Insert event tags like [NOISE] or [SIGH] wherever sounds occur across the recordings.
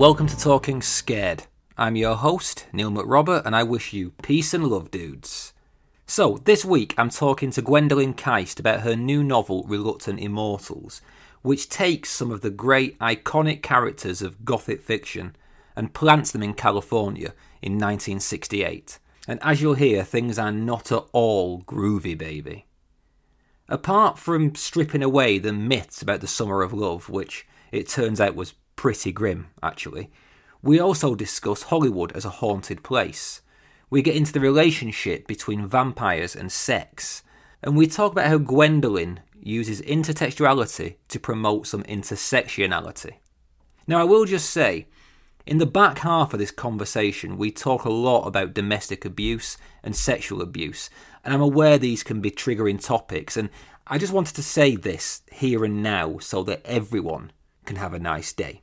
welcome to Talking Scared. I'm your host, Neil McRobert, and I wish you peace and love, dudes. So, this week I'm talking to Gwendolyn Kiste about her new novel, Reluctant Immortals, which takes some of the great iconic characters of Gothic fiction and plants them in California in 1968. And as you'll hear, things are not at all groovy, baby. Apart from stripping away the myths about the summer of love, which it turns out was pretty grim, actually, we also discuss Hollywood as a haunted place. We get into the relationship between vampires and sex, and we talk about how Gwendolyn uses intertextuality to promote some intersectionality. Now, I will just say, in the back half of this conversation, we talk a lot about domestic abuse and sexual abuse, and I'm aware these can be triggering topics, and I just wanted to say this here and now so that everyone can have a nice day.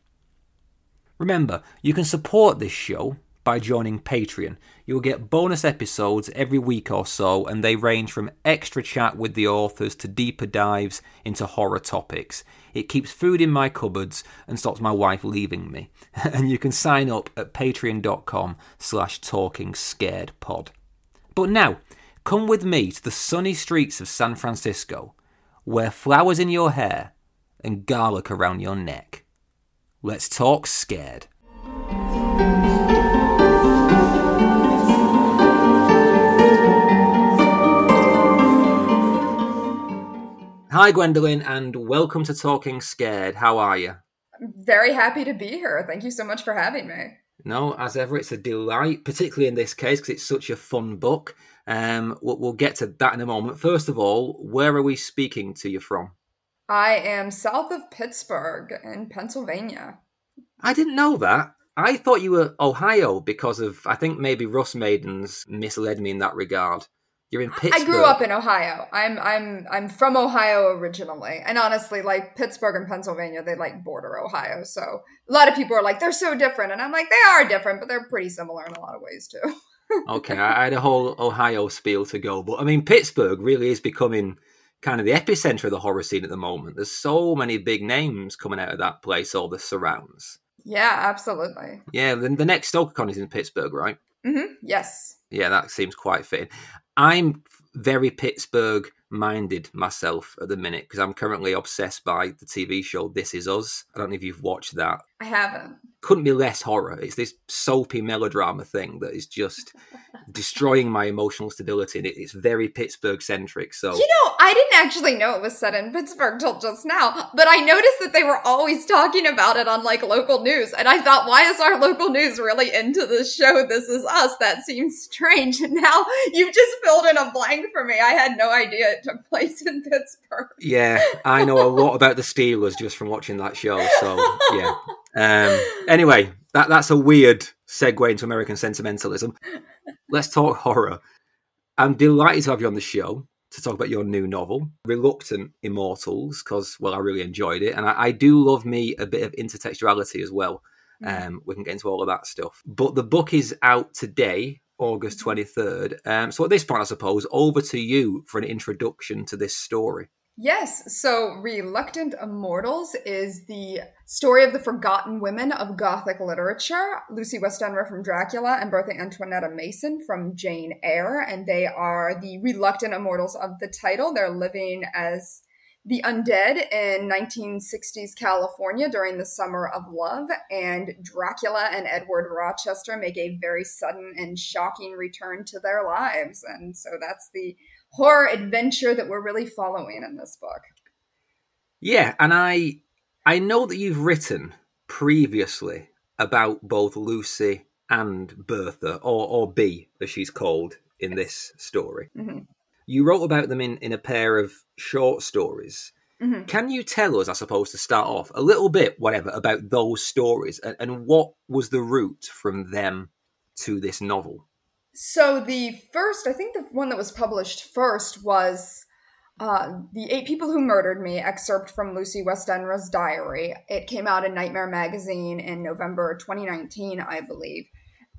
Remember, you can support this show by joining Patreon. You'll get bonus episodes every week or so, and they range from extra chat with the authors to deeper dives into horror topics. It keeps food in my cupboards and stops my wife leaving me. [LAUGHS] and you can sign up at patreon.com slash talking scared pod. But now, come with me to the sunny streets of San Francisco, wear flowers in your hair and garlic around your neck. Let's talk scared. Hi, Gwendolyn, and welcome to Talking Scared. How are you? I'm very happy to be here. Thank you so much for having me. No, as ever, it's a delight, particularly in this case because it's such a fun book. Um, we'll, we'll get to that in a moment. First of all, where are we speaking to you from? I am south of Pittsburgh in Pennsylvania. I didn't know that. I thought you were Ohio because of, I think maybe Rust Maidens misled me in that regard. You're in Pittsburgh. I grew up in Ohio. I'm I'm I'm from Ohio originally. And honestly, like Pittsburgh and Pennsylvania, they like border Ohio. So a lot of people are like, they're so different. And I'm like, they are different, but they're pretty similar in a lot of ways too. [LAUGHS] okay, I had a whole Ohio spiel to go. But I mean Pittsburgh really is becoming kind of the epicenter of the horror scene at the moment. There's so many big names coming out of that place, all the surrounds. Yeah, absolutely. Yeah, the, the next StokerCon is in Pittsburgh, right? Mm-hmm. Yes. Yeah, that seems quite fitting. I'm very Pittsburgh minded myself at the minute because I'm currently obsessed by the TV show This Is Us. I don't know if you've watched that. I haven't. Couldn't be less horror. It's this soapy melodrama thing that is just [LAUGHS] destroying my emotional stability, and it's very Pittsburgh centric. So you know, I didn't actually know it was set in Pittsburgh till just now, but I noticed that they were always talking about it on like local news, and I thought, why is our local news really into this show? This is us. That seems strange. [LAUGHS] And now you've just filled in a blank for me. I had no idea it took place in Pittsburgh. Yeah, I know a lot about the Steelers just from watching that show. So yeah. [LAUGHS] Um, anyway, that that's a weird segue into American sentimentalism. Let's talk horror. I'm delighted to have you on the show to talk about your new novel, Reluctant Immortals, because well, I really enjoyed it, and I, I, do love me a bit of intertextuality as well. Mm. Um, we can get into all of that stuff. But the book is out today, August 23rd. Um, so at this point, I suppose, over to you for an introduction to this story. Yes, so Reluctant Immortals is the story of the forgotten women of Gothic literature. Lucy Westenra from Dracula and Bertha Antoinetta Mason from Jane Eyre, and they are the reluctant immortals of the title. They're living as the undead in 1960s California during the Summer of Love, and Dracula and Edward Rochester make a very sudden and shocking return to their lives. And so that's the horror adventure that we're really following in this book. Yeah, and I I know that you've written previously about both Lucy and Bertha, or or B as she's called in this story. Mm-hmm. You wrote about them in, in a pair of short stories. Mm-hmm. Can you tell us, I suppose, to start off a little bit, whatever, about those stories and, and what was the route from them to this novel? So the first, I think the one that was published first was uh, The Eight People Who Murdered Me, excerpt from Lucy Westenra's diary. It came out in Nightmare Magazine in November 2019, I believe.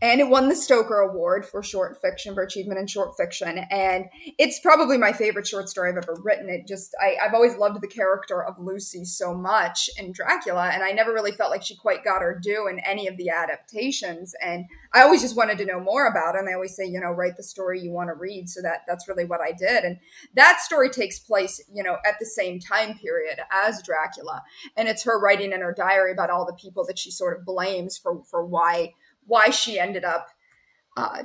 And it won the Stoker Award for short fiction for achievement in short fiction. And it's probably my favorite short story I've ever written. It just I, have always loved the character of Lucy so much in Dracula, and I never really felt like she quite got her due in any of the adaptations. And I always just wanted to know more about her. And they always say, you know, write the story you want to read. So that that's really what I did. And that story takes place, you know, at the same time period as Dracula, and it's her writing in her diary about all the people that she sort of blames for for why why she ended up, uh,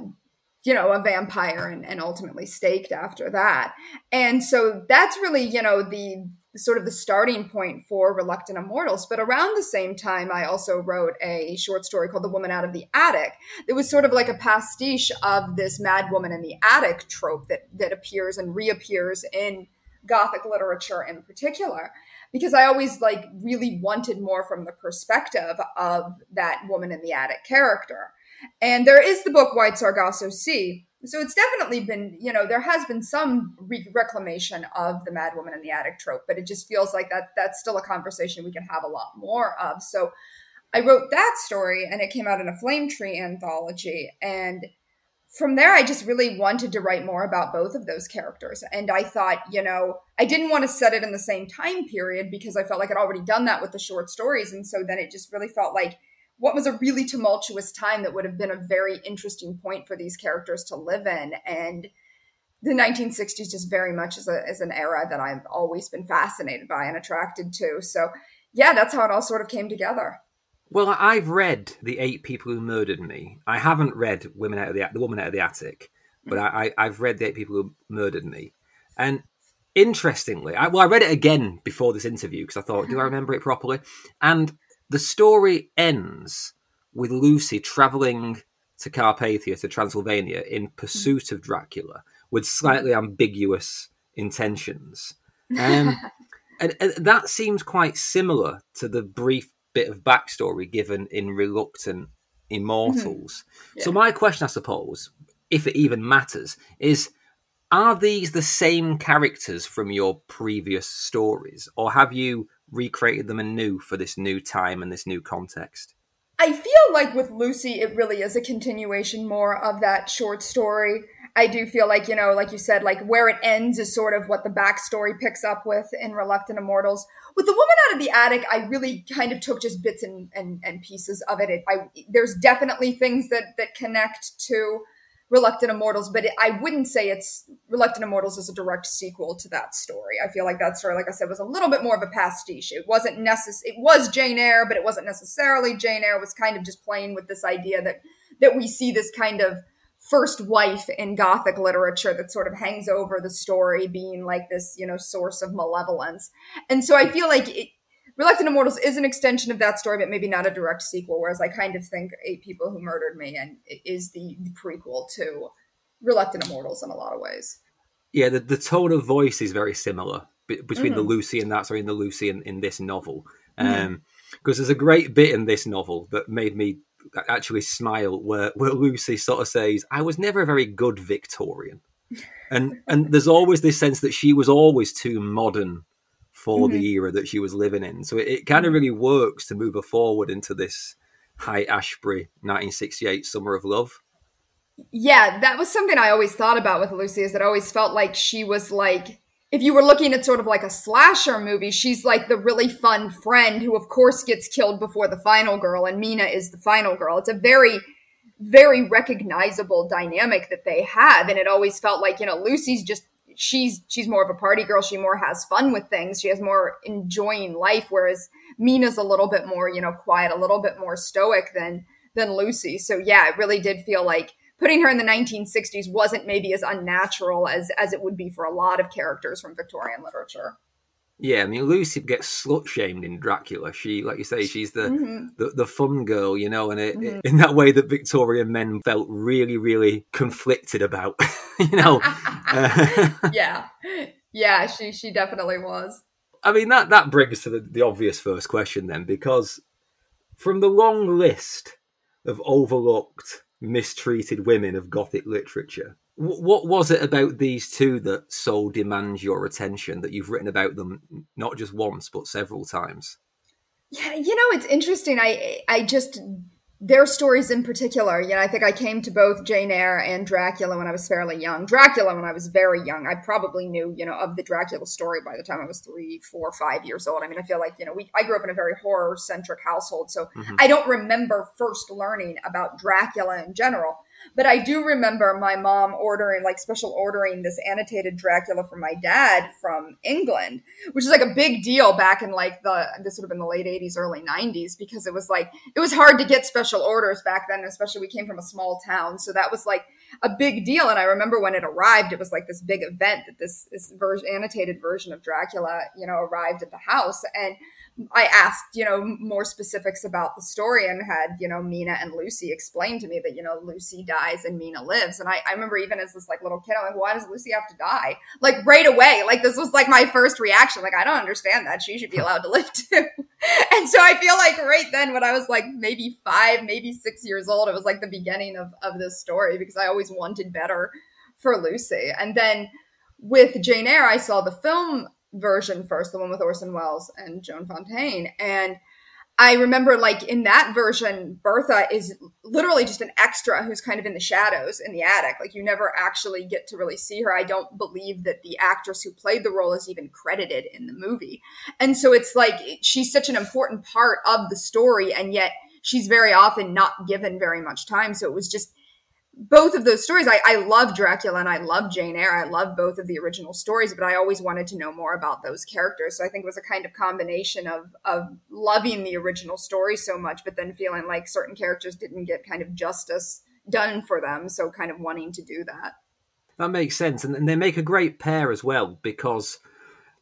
you know, a vampire and, and ultimately staked after that. And so that's really, you know, the sort of the starting point for Reluctant Immortals. But around the same time, I also wrote a short story called The Woman Out of the Attic. It was sort of like a pastiche of this mad woman in the attic trope that that appears and reappears in Gothic literature in particular because I always like really wanted more from the perspective of that woman in the attic character. And there is the book Wide Sargasso Sea. So it's definitely been, you know, there has been some re- reclamation of the mad woman in the attic trope, but it just feels like that that's still a conversation we can have a lot more of. So I wrote that story and it came out in a Flame Tree anthology and from there, I just really wanted to write more about both of those characters. And I thought, you know, I didn't want to set it in the same time period because I felt like I'd already done that with the short stories. And so then it just really felt like what was a really tumultuous time that would have been a very interesting point for these characters to live in. And the 1960s just very much is, a, is an era that I've always been fascinated by and attracted to. So, yeah, that's how it all sort of came together. Well, I've read The Eight People Who Murdered Me. I haven't read Women Out of the The Woman Out of the Attic, but hmm. I, I, have read The Eight People Who Murdered Me. And interestingly, I, well, I read it again before this interview because I thought, do I hmm. remember it properly? And the story ends with Lucy traveling to Carpathia, to Transylvania, in hmm. pursuit of Dracula with slightly ambiguous intentions. Um, [LAUGHS] and, and, that seems quite similar to the brief bit of backstory given in Reluctant Immortals. Mm-hmm. Yeah. So, my question, I suppose, if it even matters, is are these the same characters from your previous stories, or have you recreated them anew for this new time and this new context? I feel like with Lucy, it really is a continuation more of that short story. I do feel like, you know, like you said, like where it ends is sort of what the backstory picks up with in Reluctant Immortals. With the woman out of the attic, I really kind of took just bits and, and, and pieces of it. it I, there's definitely things that, that connect to Reluctant Immortals, but it, I wouldn't say it's Reluctant Immortals is a direct sequel to that story. I feel like that story, like I said, was a little bit more of a pastiche. It wasn't necess- It was Jane Eyre, but it wasn't necessarily Jane Eyre. It was kind of just playing with this idea that that we see this kind of first wife in Gothic literature that sort of hangs over the story, being like this, you know, source of malevolence. And so I feel like it, Reluctant Immortals is an extension of that story, but maybe not a direct sequel. Whereas I kind of think Eight People Who Murdered Me and is the, the prequel to Reluctant Immortals in a lot of ways. Yeah, the, the tone of voice is very similar between mm-hmm. the Lucy and that, sorry, in the Lucy in, in this novel. Because mm-hmm. um, there's a great bit in this novel that made me actually smile where, where Lucy sort of says, I was never a very good Victorian. And and there's always this sense that she was always too modern for mm-hmm. the era that she was living in. So it, it kind of mm-hmm. really works to move her forward into this Haight-Ashbury 1968 Summer of Love. Yeah, that was something I always thought about with Lucy, is that I always felt like she was like if you were looking at sort of like a slasher movie, she's like the really fun friend who, of course, gets killed before the final girl, and Mina is the final girl. It's a very, very recognizable dynamic that they have, and it always felt like you know Lucy's just she's she's more of a party girl. She more has fun with things. She has more enjoying life, whereas Mina's a little bit more you know quiet, a little bit more stoic than than Lucy. So yeah, it really did feel like putting her in the 1960s wasn't maybe as unnatural as as it would be for a lot of characters from Victorian literature. Yeah, I mean Lucy gets slut shamed in Dracula. She, like you say, she's the mm-hmm. the, the, fun girl, you know, and it, mm-hmm. in that way that Victorian men felt really, really conflicted about, [LAUGHS] you know. [LAUGHS] [LAUGHS] yeah, yeah, she she definitely was. I mean that that brings to the, the obvious first question then, because from the long list of overlooked mistreated women of Gothic literature. W- what was it about these two that so demands your attention that you've written about them not just once but several times? Yeah, you know, it's interesting. I I just their stories in particular, you know, I think I came to both Jane Eyre and Dracula when I was fairly young. Dracula when I was very young. I probably knew, you know, of the Dracula story by the time I was three, four, five years old. I mean, I feel like, you know, we I grew up in a very horror centric household, so mm-hmm. I don't remember first learning about Dracula in general. But I do remember my mom ordering, like, special ordering this annotated Dracula for my dad from England, which is like a big deal back in like the, this would have been the late 80s, early 90s, because it was like, it was hard to get special orders back then, especially we came from a small town. So that was like a big deal. And I remember when it arrived, it was like this big event that this, this version, annotated version of Dracula, you know, arrived at the house. And I asked, you know, more specifics about the story and had, you know, Mina and Lucy explain to me that, you know, Lucy dies and Mina lives. And I, I remember even as this like little kid, I'm like, why does Lucy have to die? Like right away. Like this was like my first reaction. Like, I don't understand that. She should be allowed to live [LAUGHS] too. and so I feel like right then when I was like maybe five, maybe six years old, it was like the beginning of, of this story because I always wanted better for Lucy. And then with Jane Eyre, I saw the film version first, the one with Orson Welles and Joan Fontaine. And I remember, like, in that version, Bertha is literally just an extra who's kind of in the shadows in the attic. Like, you never actually get to really see her. I don't believe that the actress who played the role is even credited in the movie. And so it's like she's such an important part of the story, and yet she's very often not given very much time. So it was just both of those stories, I, I love Dracula and I love Jane Eyre. I love both of the original stories, but I always wanted to know more about those characters. So I think it was a kind of combination of of loving the original story so much, but then feeling like certain characters didn't get kind of justice done for them. So kind of wanting to do that. That makes sense, and, and they make a great pair as well because,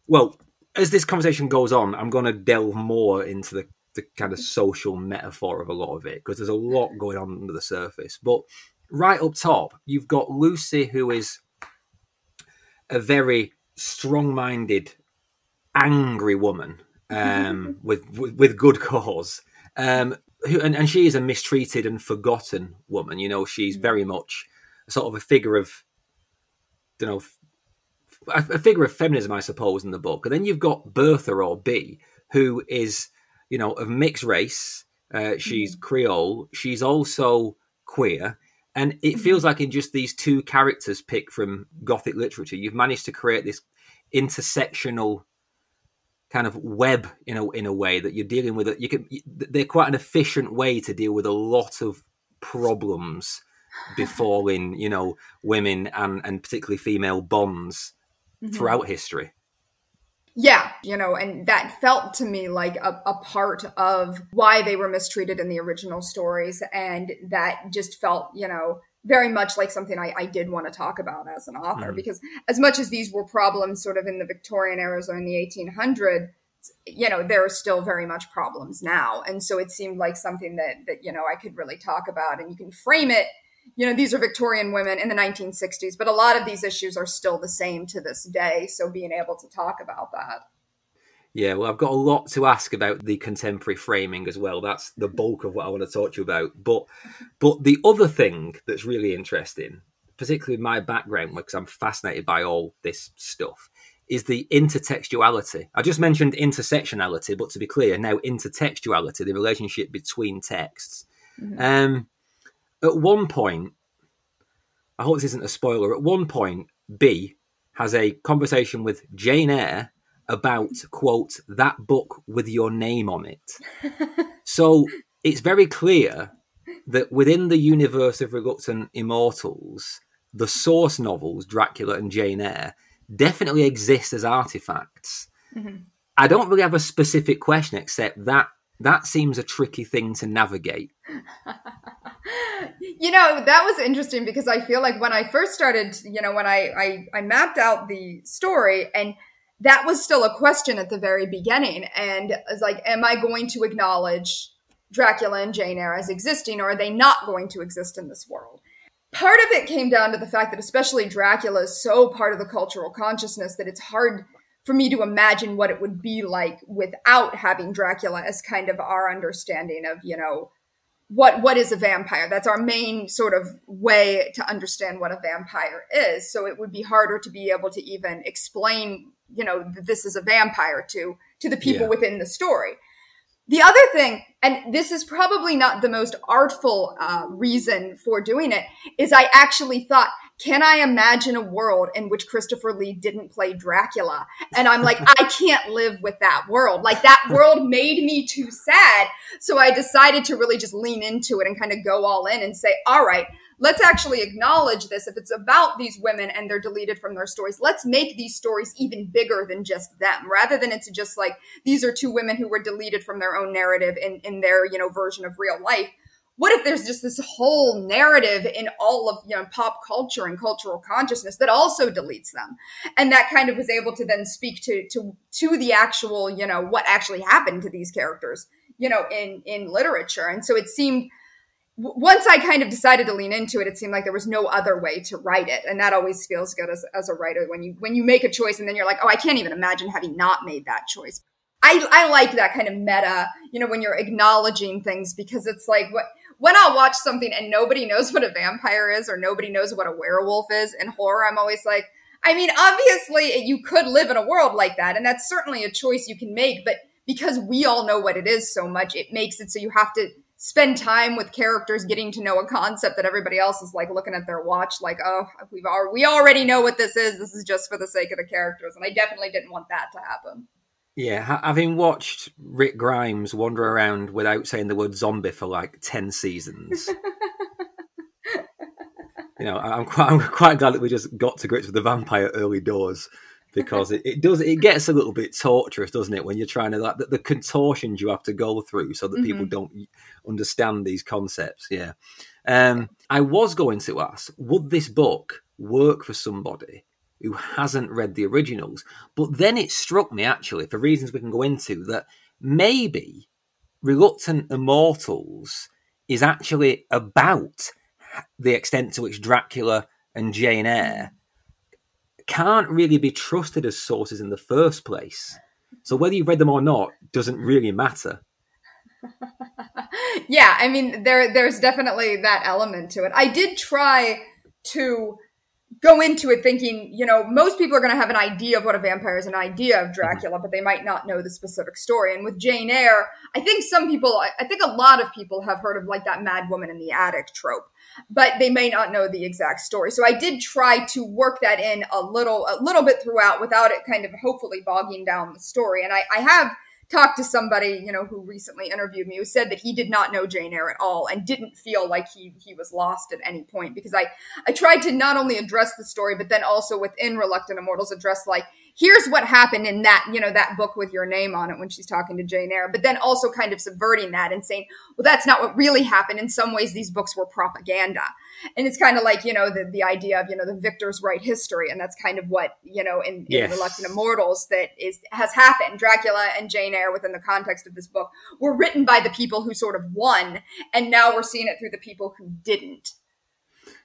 well, as this conversation goes on, I'm going to delve more into the the kind of social metaphor of a lot of it because there's a lot going on under the surface, but right up top, you've got Lucy, who is a very strong-minded, angry woman um, [LAUGHS] with, with, with good cause. Um, who, and, and she is a mistreated and forgotten woman. You know, she's very much sort of a figure of, you know, a, a figure of feminism, I suppose, in the book. And then you've got Bertha or B, who is, you know, of mixed race. Uh, she's mm. Creole. She's also queer. And it mm-hmm. feels like in just these two characters picked from Gothic literature, you've managed to create this intersectional kind of web in a in a way that you're dealing with it. You can they're quite an efficient way to deal with a lot of problems [SIGHS] befalling you know women and and particularly female bonds mm-hmm. throughout history. Yeah, you know, and that felt to me like a, a, part of why they were mistreated in the original stories. And that just felt, you know, very much like something I, I did want to talk about as an author, mm. because as much as these were problems sort of in the Victorian eras or in the 1800s, you know, there are still very much problems now. And so it seemed like something that, that, you know, I could really talk about and you can frame it you know, these are Victorian women in the 1960s, but a lot of these issues are still the same to this day. So being able to talk about that. Yeah, well, I've got a lot to ask about the contemporary framing as well. That's the bulk of what I want to talk to you about. But, but the other thing that's really interesting, particularly my background, because I'm fascinated by all this stuff, is the intertextuality. I just mentioned intersectionality, but to be clear, now intertextuality, the relationship between texts. Mm-hmm. Um, at one point, I hope this isn't a spoiler. At one point, B has a conversation with Jane Eyre about quote that book with your name on it. [LAUGHS] so it's very clear that within the universe of Reluctant Immortals, the source novels Dracula and Jane Eyre definitely exist as artifacts. Mm-hmm. I don't really have a specific question except that that seems a tricky thing to navigate. [LAUGHS] you know, that was interesting because I feel like when I first started, you know, when I, I, I mapped out the story and that was still a question at the very beginning. And it's like, am I going to acknowledge Dracula and Jane Eyre as existing or are they not going to exist in this world? Part of it came down to the fact that especially Dracula is so part of the cultural consciousness that it's hard for me to imagine what it would be like without having Dracula as kind of our understanding of, you know, what what is a vampire? That's our main sort of way to understand what a vampire is. So it would be harder to be able to even explain, you know, this is a vampire to to the people yeah. within the story. The other thing, and this is probably not the most artful uh, reason for doing it, is I actually thought, can I imagine a world in which Christopher Lee didn't play Dracula? And I'm like, I can't live with that world. Like that [LAUGHS] world made me too sad. So I decided to really just lean into it and kind of go all in and say, all right, let's actually acknowledge this. If it's about these women and they're deleted from their stories, let's make these stories even bigger than just them, rather than it's just like these are two women who were deleted from their own narrative in, in their, you know, version of real life. What if there's just this whole narrative in all of you know pop culture and cultural consciousness that also deletes them, and that kind of was able to then speak to to to the actual you know what actually happened to these characters you know in in literature, and so it seemed once I kind of decided to lean into it, it seemed like there was no other way to write it, and that always feels good as, as a writer when you when you make a choice and then you're like, oh, I can't even imagine having not made that choice. I I like that kind of meta, you know, when you're acknowledging things because it's like what when I'll watch something and nobody knows what a vampire is or nobody knows what a werewolf is in horror, I'm always like, I mean, obviously eh, you could live in a world like that, and that's certainly a choice you can make, but because we all know what it is so much, it makes it so you have to spend time with characters getting to know a concept that everybody else is like looking at their watch like oh we've al- we already know what this is. This is just for the sake of the characters and i definitely didn't want that to happen yeah having watched rick grimes wander around without saying the word zombie for like 10 seasons [LAUGHS] you know i'm quite, I'm quite glad that we just got to grips with the vampire early doors because it, it does it gets a little bit torturous, doesn't it? When you're trying to like the, the contortions you have to go through so that mm-hmm. people don't understand these concepts. Yeah, um, I was going to ask, would this book work for somebody who hasn't read the originals? But then it struck me actually, for reasons we can go into, that maybe Reluctant Immortals is actually about the extent to which Dracula and Jane Eyre can't really be trusted as sources in the first place. So whether you've read them or not doesn't really matter. [LAUGHS] yeah, I mean there there's definitely that element to it. I did try to go into it thinking, you know, most people are going to have an idea of what a vampire is, an idea of Dracula, but they might not know the specific story. And with Jane Eyre, I think some people, I think a lot of people have heard of like that mad woman in the attic trope but they may not know the exact story. So I did try to work that in a little, a little bit throughout without it kind of hopefully bogging down the story. And I, I have talked to somebody, you know, who recently interviewed me who said that he did not know Jane Eyre at all and didn't feel like he he was lost at any point because I I tried to not only address the story but then also within Reluctant Immortals address like here's what happened in that, you know, that book with your name on it when she's talking to Jane Eyre, but then also kind of subverting that and saying, well, that's not what really happened. In some ways, these books were propaganda. And it's kind of like, you know, the, the idea of, you know, the victors write history. And that's kind of what, you know, in, yes. in Reluctant Immortals that is, has happened. Dracula and Jane Eyre within the context of this book were written by the people who sort of won. And now we're seeing it through the people who didn't.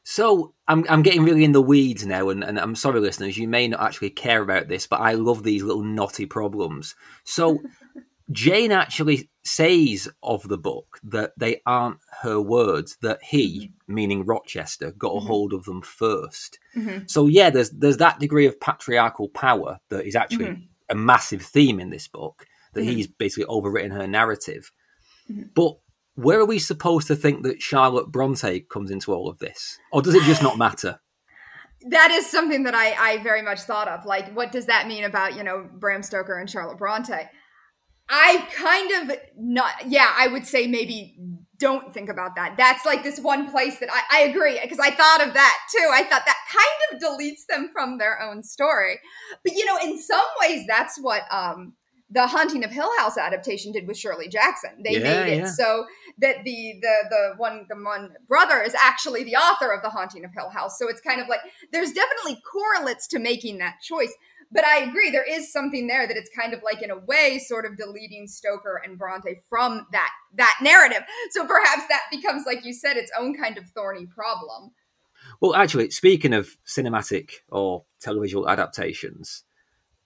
So I'm I'm getting really in the weeds now, and, and I'm sorry, listeners, you may not actually care about this, but I love these little knotty problems. So [LAUGHS] Jane actually says of the book that they aren't her words; that he, mm-hmm. meaning Rochester, got a mm-hmm. hold of them 1st mm-hmm. So yeah, there's there's that degree of patriarchal power that is actually mm-hmm. a massive theme in this book. That mm-hmm. he's basically overwritten her narrative, mm-hmm. but where are we supposed to think that Charlotte Bronte comes into all of this? Or does it just not matter? [SIGHS] that is something that I, I very much thought of. Like, what does that mean about, you know, Bram Stoker and Charlotte Bronte? I kind of not, yeah, I would say maybe don't think about that. That's like this one place that I, I agree because I thought of that too. I thought that kind of deletes them from their own story. But, you know, in some ways, that's what, um, the Haunting of Hill House adaptation did with Shirley Jackson. They yeah, made it yeah. so that the the the one the one brother is actually the author of the Haunting of Hill House. So it's kind of like there's definitely correlates to making that choice. But I agree, there is something there that it's kind of like in a way sort of deleting Stoker and Bronte from that that narrative. So perhaps that becomes, like you said, its own kind of thorny problem. Well, actually, speaking of cinematic or televisual adaptations,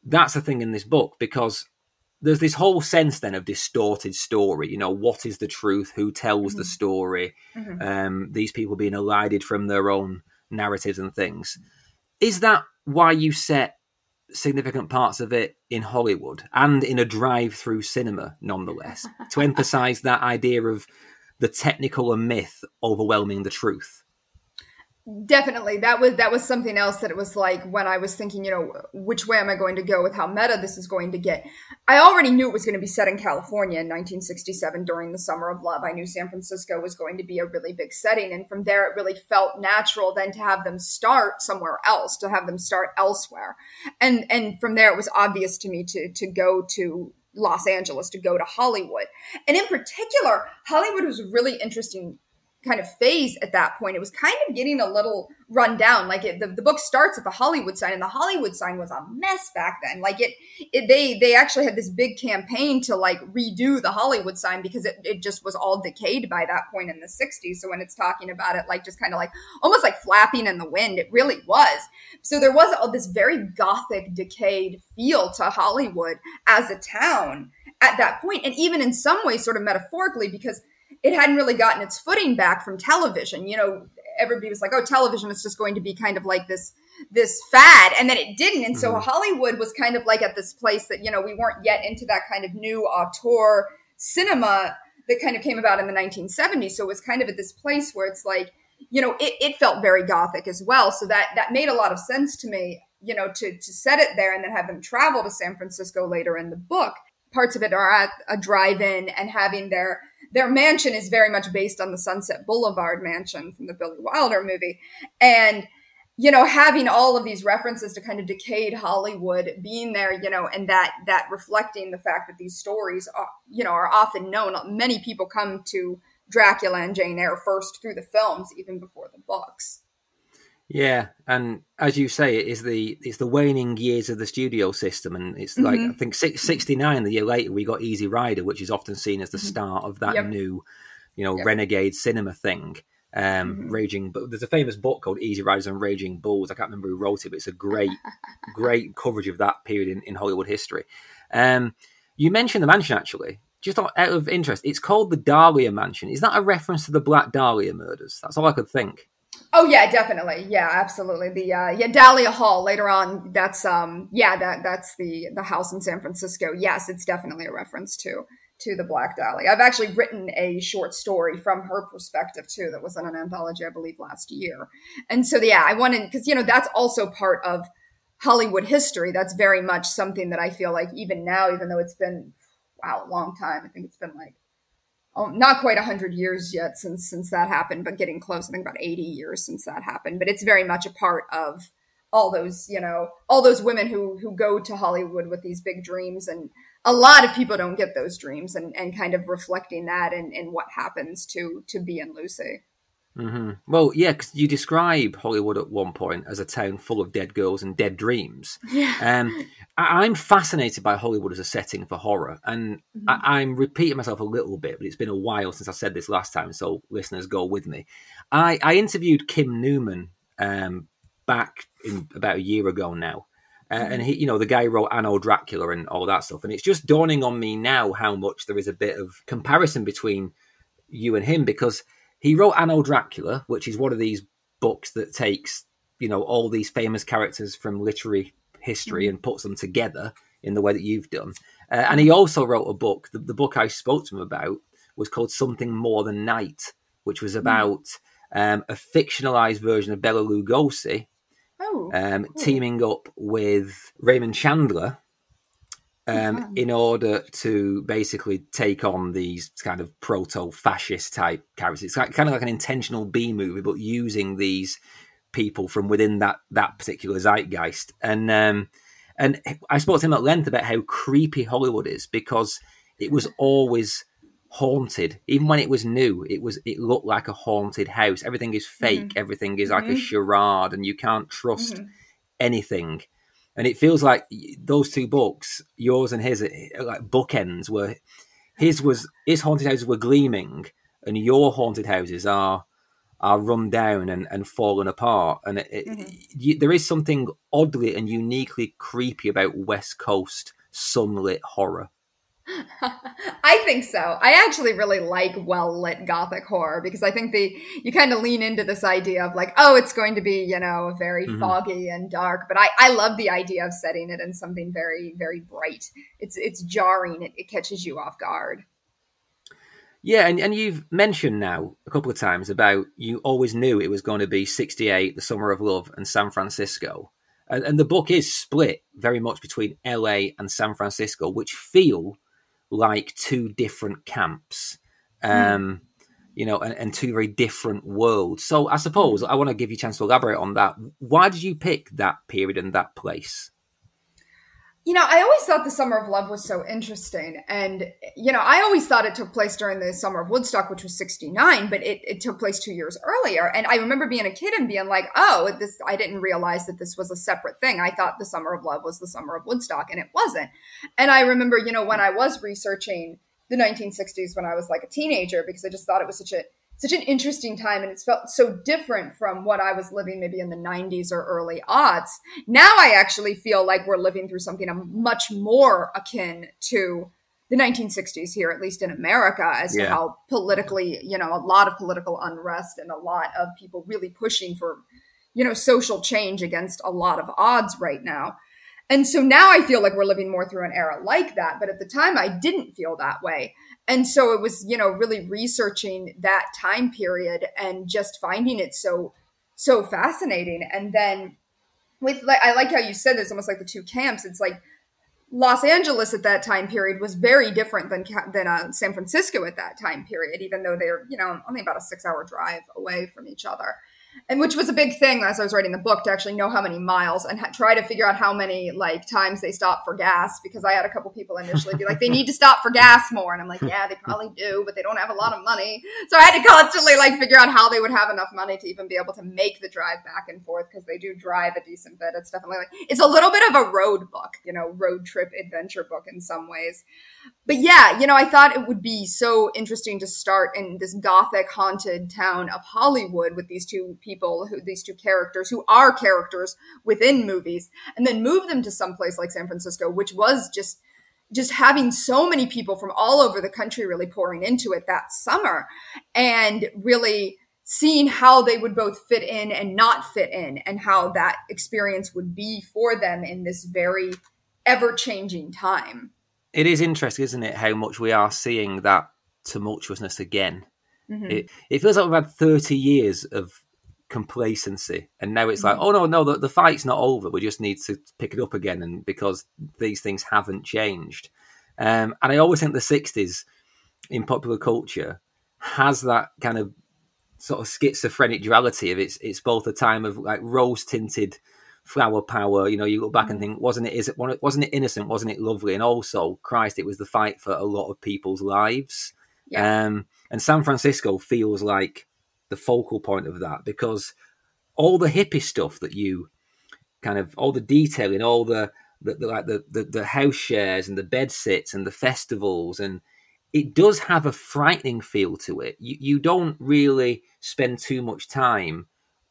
that's the thing in this book because there's this whole sense then of distorted story. You know, what is the truth? Who tells mm-hmm. the story? Mm-hmm. Um, these people being elided from their own narratives and things. Is that why you set significant parts of it in Hollywood and in a drive-through cinema, nonetheless, to [LAUGHS] emphasize that idea of the technical and myth overwhelming the truth. Definitely. That was that was something else that it was like when I was thinking, you know, which way am I going to go with how meta this is going to get. I already knew it was going to be set in California in 1967 during the Summer of Love. I knew San Francisco was going to be a really big setting and from there it really felt natural then to have them start somewhere else, to have them start elsewhere. And and from there it was obvious to me to to go to Los Angeles, to go to Hollywood. And in particular, Hollywood was really interesting kind of phase at that point. It was kind of getting a little run down. Like it, the, the book starts at the Hollywood sign, and the Hollywood sign was a mess back then. Like it, it they they actually had this big campaign to like redo the Hollywood sign because it, it just was all decayed by that point in the 60s. So when it's talking about it, like just kind of like almost like flapping in the wind, it really was. So there was all this very gothic, decayed feel to Hollywood as a town at that point, and even in some ways, sort of metaphorically, because it hadn't really gotten its footing back from television. You know, everybody was like, "Oh, television is just going to be kind of like this this fad," and then it didn't. And so mm-hmm. Hollywood was kind of like at this place that you know we weren't yet into that kind of new auteur cinema that kind of came about in the 1970s. So it was kind of at this place where it's like, you know, it, it felt very gothic as well. So that that made a lot of sense to me. You know, to to set it there and then have them travel to San Francisco later in the book. Parts of it are at a drive-in and having their their mansion is very much based on the Sunset Boulevard mansion from the Billy Wilder movie. And, you know, having all of these references to kind of decayed Hollywood being there, you know, and that, that reflecting the fact that these stories are, you know, are often known. Many people come to Dracula and Jane Eyre first through the films, even before the books. Yeah, and as you say, it is the it's the waning years of the studio system, and it's mm-hmm. like I think sixty nine. The year later, we got Easy Rider, which is often seen as the mm-hmm. start of that yep. new, you know, yep. renegade cinema thing. Um, mm-hmm. Raging, but there's a famous book called Easy Riders and Raging Bulls. I can't remember who wrote it, but it's a great, [LAUGHS] great coverage of that period in, in Hollywood history. Um, you mentioned the mansion actually. Just out of interest, it's called the Dahlia Mansion. Is that a reference to the Black Dahlia murders? That's all I could think. Oh yeah, definitely. Yeah, absolutely. The uh, yeah Dahlia Hall later on. That's um yeah that that's the the house in San Francisco. Yes, it's definitely a reference to to the Black Dahlia. I've actually written a short story from her perspective too. That was in an anthology, I believe, last year. And so yeah, I wanted because you know that's also part of Hollywood history. That's very much something that I feel like even now, even though it's been wow a long time. I think it's been like oh, not quite 100 years yet since since that happened but getting close i think about 80 years since that happened. But it's very much a part of all those you know all those women who who go to hollywood with these big dreams. And a lot of people don't get those dreams and and kind of reflecting that and and what happens to to Bea and lucy Mm-hmm. Well, yeah, because you describe Hollywood at one point as a town full of dead girls and dead dreams. [LAUGHS] Yeah. Um, I- am fascinated by Hollywood as a setting for horror, and mm-hmm. I- am repeating myself a little bit, but it's been a while since I said this last time, so listeners go with me. I, I interviewed Kim Newman um, back in about a year ago now. Uh, mm-hmm. and he, you know, the guy wrote Anno Dracula and all that stuff. And it's just dawning on me now how much there is a bit of comparison between you and him because he wrote Anno Dracula, which is one of these books that takes you know all these famous characters from literary history mm-hmm. and puts them together in the way that you've done. Uh, and he also wrote a book. The, the, book I spoke to him about was called Something More Than Night, which was mm. about um, a fictionalized version of Bela Lugosi oh, um, cool. teaming up with Raymond Chandler um, in order to basically take on these kind of proto-fascist type characters. It's kind of like an intentional B movie, but using these people from within that that particular zeitgeist. And um, and I spoke to him at length about how creepy Hollywood is because it was always haunted even when it was new it was it looked like a haunted house everything is fake mm-hmm. everything is like mm-hmm. a charade and you can't trust mm-hmm. anything and it feels like those two books, yours and his, like bookends, where his was his haunted houses were gleaming, and your haunted houses are are run down and, and fallen apart. And it, mm-hmm. you, there is something oddly and uniquely creepy about West Coast sunlit horror. I think so. I actually really like well lit gothic horror because I think the you kind of lean into this idea of like, oh, it's going to be, you know, very mm-hmm. foggy and dark. But I, I love the idea of setting it in something very, very bright. It's it's jarring. It, it catches you off guard. Yeah, and, and you've mentioned now a couple of times about you always knew it was going to be 68, The Summer of Love, and San Francisco. And, and the book is split very much between LA and San Francisco, which feel like two different camps. Hmm. Um, mm. You know, and, and, two very different worlds. So I suppose I want to give you a chance to elaborate on that. Why did you pick that period and that place? You know, I always thought the Summer of Love was so interesting. And, you know, I always thought it took place during the Summer of Woodstock, which was 69, but it, it took place two years earlier. And I remember being a kid and being like, oh, this, I didn't realize that this was a separate thing. I thought the Summer of Love was the Summer of Woodstock, and it wasn't. And I remember, you know, when I was researching the 1960s when I was like a teenager, because I just thought it was such a such an interesting time and it's felt so different from what I was living maybe in the 90s or early aughts. Now I actually feel like we're living through something much more akin to the 1960s here, at least in America, as yeah. to how politically, you know, a lot of political unrest and a lot of people really pushing for, you know, social change against a lot of odds right now. And so now I feel like we're living more through an era like that. But at the time, I didn't feel that way. And so it was, you know, really researching that time period and just finding it so, so fascinating. And then with, like, I like how you said there's almost like the two camps. It's like Los Angeles at that time period was very different than than uh, San Francisco at that time period, even though they're you know only about a six hour drive away from each other and which was a big thing as I was writing the book to actually know how many miles and ha- try to figure out how many like times they stop for gas because I had a couple people initially be like they need to stop for gas more. And I'm like yeah they probably do but they don't have a lot of money. So I had to constantly like figure out how they would have enough money to even be able to make the drive back and forth because they do drive a decent bit it's definitely like it's a little bit of a road book you know road trip adventure book in some ways. But yeah, you know, I thought it would be so interesting to start in this gothic haunted town of Hollywood with these two people who these two characters who are characters within movies and then move them to some place like San Francisco, which was just just having so many people from all over the country really pouring into it that summer and really seeing how they would both fit in and not fit in and how that experience would be for them in this very ever changing time. It is interesting, isn't it, how much we are seeing that tumultuousness again. Mm-hmm. It, it feels like we've had 30 years of complacency and now it's like mm-hmm. oh no no the, the fight's not over we just need to pick it up again and because these things haven't changed um, and i always think the 60s in popular culture has that kind of sort of schizophrenic duality of it's it's both a time of like rose tinted flower power. You know, you look back mm. and think, wasn't it? Is it wasn't it innocent? Wasn't it lovely? And also, Christ, it was the fight for a lot of people's lives. Yeah. Um, and San Francisco feels like the focal point of that because all the hippie stuff that you kind of all the detailing, all the, the, the like the, the the house shares and the bed sits and the festivals and it does have a frightening feel to it. You you don't really spend too much time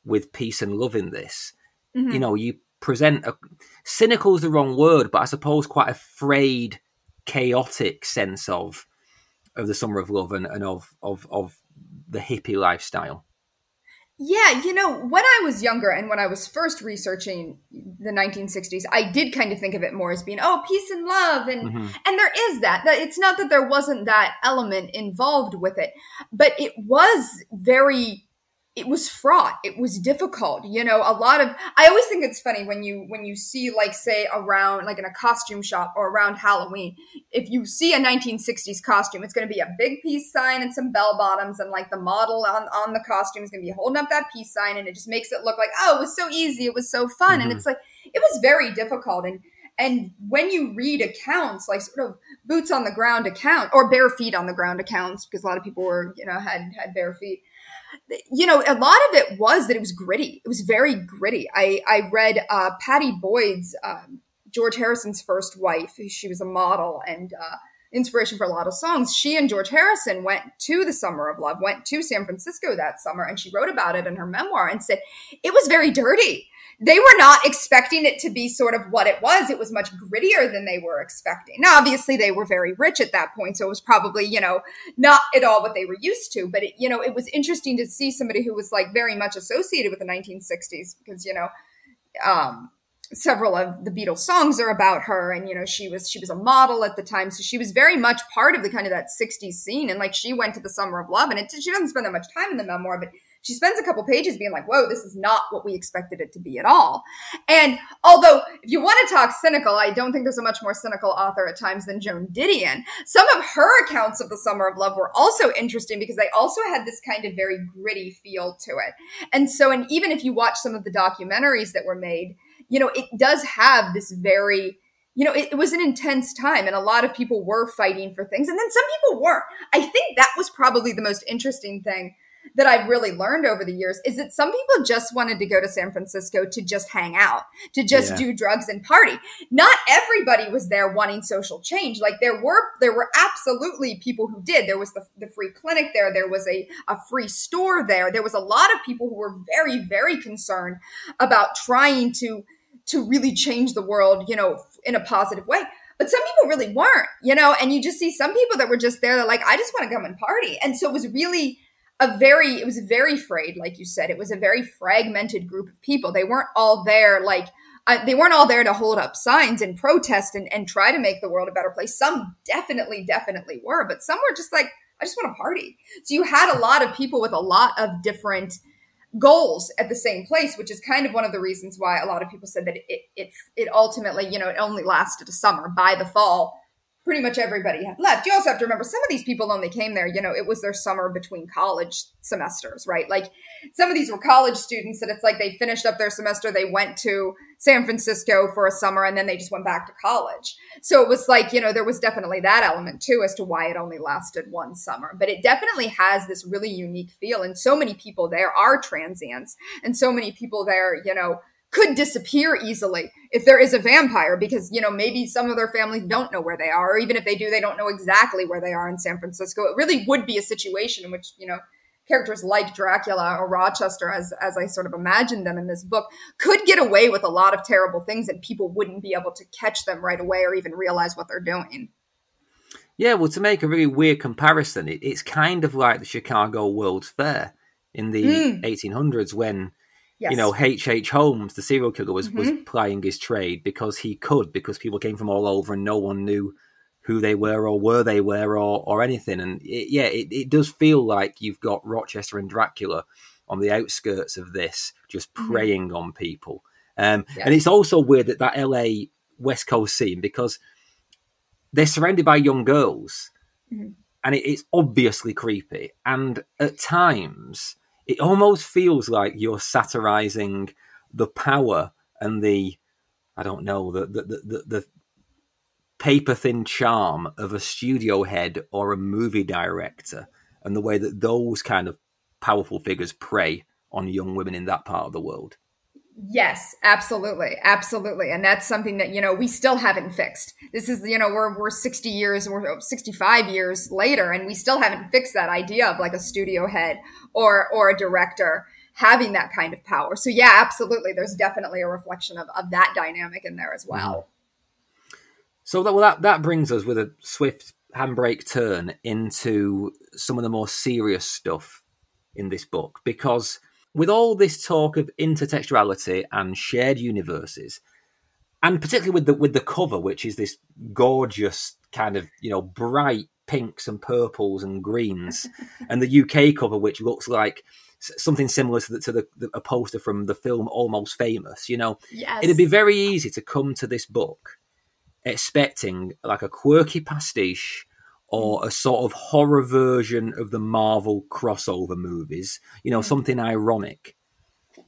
with peace and love in this. Mm-hmm. You know, you present a cynical is the wrong word, but I suppose quite a frayed, chaotic sense of of the summer of love and, and of of of the hippie lifestyle. Yeah, you know, when I was younger and when I was first researching the 1960s, I did kind of think of it more as being, oh, peace and love. And, mm-hmm. and there is that. It's not that there wasn't that element involved with it, but it was very it was fraught. It was difficult you know a lot of i always think it's funny when you when you see like say around like in a costume shop or around halloween if you see a 1960s costume it's going to be a big peace sign and some bell bottoms and like the model on on the costume is going to be holding up that peace sign and it just makes it look like oh it was so easy it was so fun. Mm-hmm. and it's like it was very difficult. And and when you read accounts like sort of boots on the ground account or bare feet on the ground accounts because a lot of people were you know had had bare feet you know, a lot of it was that it was gritty. It was very gritty. I, I read uh, Pattie Boyd's, um, George Harrison's first wife. She was a model and uh, inspiration for a lot of songs. She and George Harrison went to the Summer of Love, went to San Francisco that summer, and she wrote about it in her memoir and said it was very dirty they were not expecting it to be sort of what it was. It was much grittier than they were expecting. Now, obviously, they were very rich at that point, so it was probably, you know, not at all what they were used to. But, it, you know, it was interesting to see somebody who was like very much associated with the 1960s because, you know, um, several of the Beatles songs are about her and you know she was she was a model at the time so she was very much part of the kind of that 60s scene and like she went to the summer of love and it she doesn't spend that much time in the memoir but she spends a couple pages being like whoa this is not what we expected it to be at all. And although if you want to talk cynical i don't think there's a much more cynical author at times than joan didion. Some of her accounts of the summer of love were also interesting because they also had this kind of very gritty feel to it. And so and even if you watch some of the documentaries that were made you know, it does have this very, you know, it, it, was an intense time and a lot of people were fighting for things and then some people weren't. I think that was probably the most interesting thing that I've really learned over the years is that some people just wanted to go to San Francisco to just hang out, to just yeah. do drugs and party. Not everybody was there wanting social change. Like there were there were absolutely people who did. There was the, the free clinic there, there was a, a free store there. There was a lot of people who were very, very concerned about trying to to really change the world, you know, in a positive way. But some people really weren't, you know, and you just see some people that were just there that like, I just want to come and party. And so it was really a very, it was very frayed, like you said. It was a very fragmented group of people. They weren't all there like, uh, they weren't all there to hold up signs and protest and, and try to make the world a better place. Some definitely, definitely were, but some were just like, I just want to party. So you had a lot of people with a lot of different goals at the same place, which is kind of one of the reasons why a lot of people said that it it it ultimately, you know, it only lasted a summer. By the fall, pretty much everybody had left. You also have to remember some of these people only came there, you know, it was their summer between college semesters, right? Like some of these were college students that it's like they finished up their semester, they went to San Francisco for a summer and then they just went back to college. So it was like, you know, there was definitely that element too as to why it only lasted one summer. But it definitely has this really unique feel. And so many people there are transients and so many people there, you know, could disappear easily if there is a vampire because you know maybe some of their families don't know where they are. Or even if they do they don't know exactly where they are in San Francisco. It really would be a situation in which you know characters like Dracula or Rochester as as I sort of imagined them in this book could get away with a lot of terrible things and people wouldn't be able to catch them right away or even realize what they're doing. Yeah well to make a really weird comparison it, it's kind of like the Chicago World's Fair in the mm. 1800s when Yes. You know, H. H. Holmes, the serial killer, was, mm-hmm. was plying his trade because he could, because people came from all over and no one knew who they were or where they were or, or anything. And it, yeah, it, it does feel like you've got Rochester and Dracula on the outskirts of this, just mm-hmm. preying mm-hmm. on people. Um. And it's also weird that that LA West Coast scene because they're surrounded by young girls, mm-hmm. and it, it's obviously creepy. And at times, it almost feels like you're satirizing the power and the I don't know the the the, the paper thin charm of a studio head or a movie director and the way that those kind of powerful figures prey on young women in that part of the world. Yes, absolutely. Absolutely. And that's something that, you know, we still haven't fixed. This is, you know, we're, we're 60 years, we're 65 years later, and we still haven't fixed that idea of like a studio head or, or a director having that kind of power. So yeah, absolutely. There's definitely a reflection of, of that dynamic in there as well. So that, well, that, that brings us with a swift handbrake turn into some of the more serious stuff in this book because with all this talk of intertextuality and shared universes, and particularly with the with the cover, which is this gorgeous kind of you know bright pinks and purples and greens, [LAUGHS] and the UK cover, which looks like something similar to the, to the, the, a poster from the film Almost Famous. You know, yes. it'd be very easy to come to this book expecting like a quirky pastiche or a sort of horror version of the Marvel crossover movies, you know, mm. something ironic.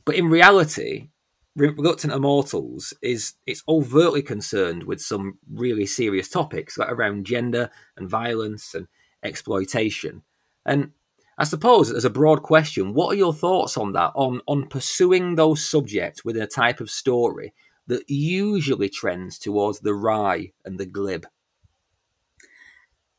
But in reality, Reluctant Immortals is it's overtly concerned with some really serious topics like around gender and violence and exploitation. And I suppose as a broad question, what are your thoughts on that? On on pursuing those subjects within a type of story that usually trends towards the wry and the glib?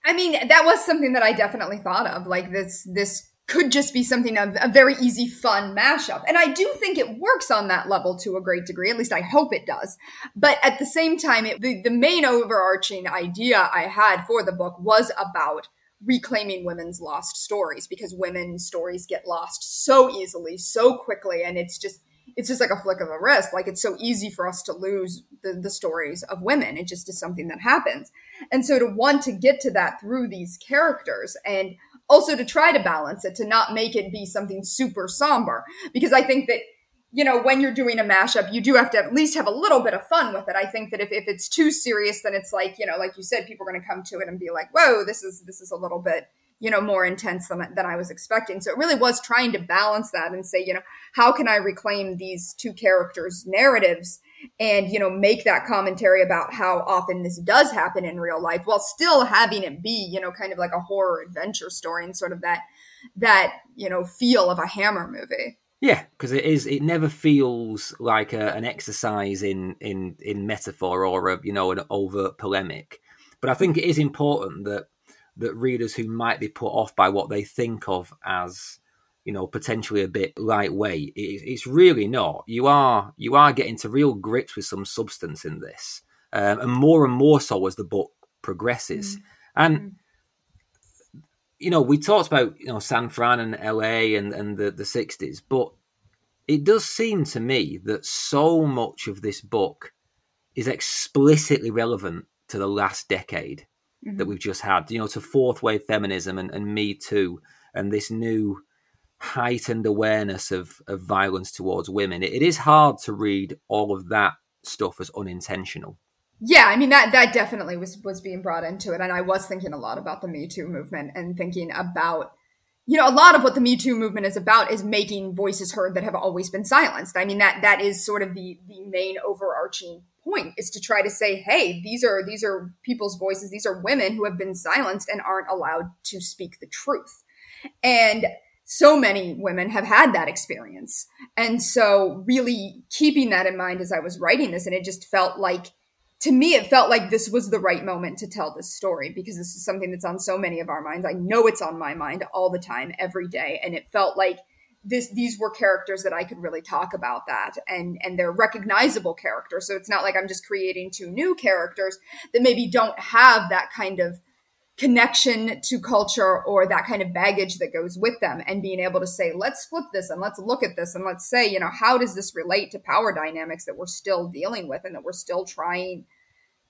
I mean, that was something that I definitely thought of. Like this, this could just be something of a very easy, fun mashup. And I do think it works on that level to a great degree. At least I hope it does. But at the same time, it, the, the main overarching idea I had for the book was about reclaiming women's lost stories because women's stories get lost so easily, so quickly. And it's just, it's just like a flick of a wrist. Like it's so easy for us to lose the, the stories of women. It just is something that happens. And so to want to get to that through these characters and also to try to balance it, to not make it be something super somber, because I think that you know, when you're doing a mashup, you do have to at least have a little bit of fun with it. I think that if, if it's too serious, then it's like, you know, like you said, people are going to come to it and be like, whoa, this is, this is a little bit, you know, more intense than, than I was expecting. So it really was trying to balance that and say, you know, how can I reclaim these two characters' narratives and, you know, make that commentary about how often this does happen in real life while still having it be, you know, kind of like a horror adventure story and sort of that, that, you know, feel of a Hammer movie. Yeah, because it is. It never feels like a, an exercise in in in metaphor or a you know an overt polemic. But I think it is important that that readers who might be put off by what they think of as you know potentially a bit lightweight, it, it's really not. You are you are getting to real grips with some substance in this, um, and more and more so as the book progresses. Mm. And mm you know, we talked about you know San Fran and LA and and the the sixties, but it does seem to me that so much of this book is explicitly relevant to the last decade mm-hmm. that we've just had. You know, to fourth wave feminism and, and Me Too, and this new heightened awareness of of violence towards women. It, it is hard to read all of that stuff as unintentional yeah, I mean that that definitely was was being brought into it, and I was thinking a lot about the Me Too movement and thinking about, you know, a lot of what the Me Too movement is about is making voices heard that have always been silenced. I mean that that is sort of the the main overarching point is to try to say, hey, these are these are people's voices, these are women who have been silenced and aren't allowed to speak the truth, and so many women have had that experience, and so really keeping that in mind as I was writing this, and it just felt like to me, it felt like this was the right moment to tell this story because this is something that's on so many of our minds. I know it's on my mind all the time, every day. And it felt like this, these were characters that I could really talk about that and, and they're recognizable characters. So it's not like I'm just creating two new characters that maybe don't have that kind of connection to culture or that kind of baggage that goes with them. And being able to say let's flip this and let's look at this and let's say you know how does this relate to power dynamics that we're still dealing with and that we're still trying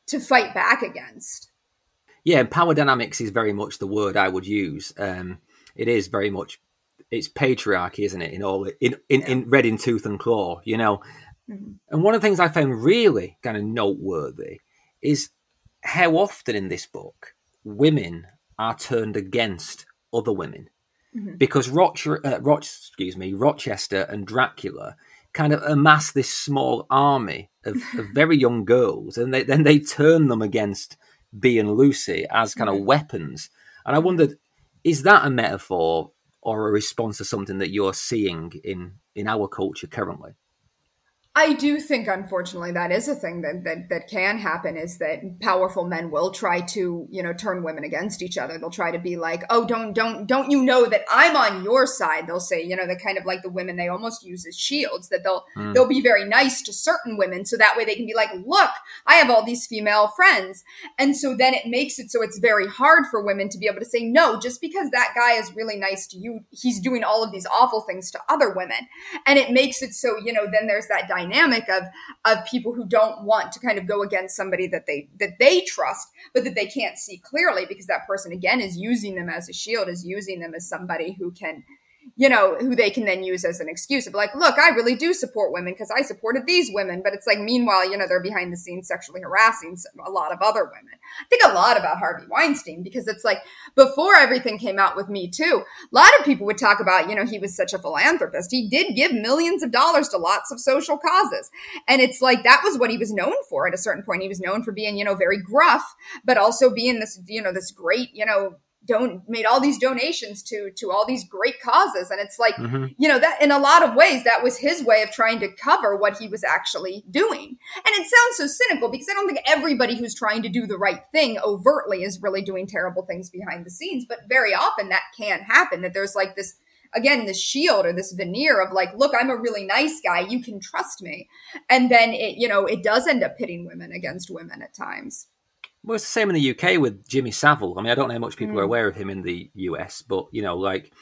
to fight back against? Yeah power dynamics is very much the word i would use. Um it is very much it's patriarchy isn't it in all in in, yeah. in red in tooth and claw you know mm-hmm. and one of the things i found really kind of noteworthy is how often in this book women are turned against other women mm-hmm. because Roch- uh, Roch- excuse me, Rochester and Dracula kind of amass this small army of, of [LAUGHS] very young girls, and they, then they turn them against Bea and Lucy as kind mm-hmm. of weapons. And I wondered, is that a metaphor or a response to something that you're seeing in in our culture currently? I do think, unfortunately, that is a thing that, that that can happen. Is that powerful men will try to, you know, turn women against each other. They'll try to be like, "Oh, don't, don't, don't you know that I'm on your side?" They'll say, you know, the kind of like the women they almost use as shields. That they'll mm. they'll be very nice to certain women, so that way they can be like, "Look, I have all these female friends," and so then it makes it so it's very hard for women to be able to say no, just because that guy is really nice to you, he's doing all of these awful things to other women, and it makes it so you know then there's that dynamic of of people who don't want to kind of go against somebody that they that they trust but that they can't see clearly because that person again is using them as a shield is using them as somebody who can you know, who they can then use as an excuse of like, look, I really do support women because I supported these women. But it's like, meanwhile, you know, they're behind the scenes sexually harassing a lot of other women. I think a lot about Harvey Weinstein because it's like before everything came out with Me Too, a lot of people would talk about, you know, he was such a philanthropist. He did give millions of dollars to lots of social causes. And it's like that was what he was known for at a certain point. He was known for being, you know, very gruff, but also being this, you know, this great, you know, don't made all these donations to to all these great causes. And it's like mm-hmm. you know that in a lot of ways that was his way of trying to cover what he was actually doing. And it sounds so cynical because i don't think everybody who's trying to do the right thing overtly is really doing terrible things behind the scenes but very often that can happen that there's like this again this shield or this veneer of like look i'm a really nice guy you can trust me. And then it you know it does end up pitting women against women at times well, it's the same in the UK with Jimmy Savile. I mean, I don't know how much people mm. are aware of him in the US, but you know, like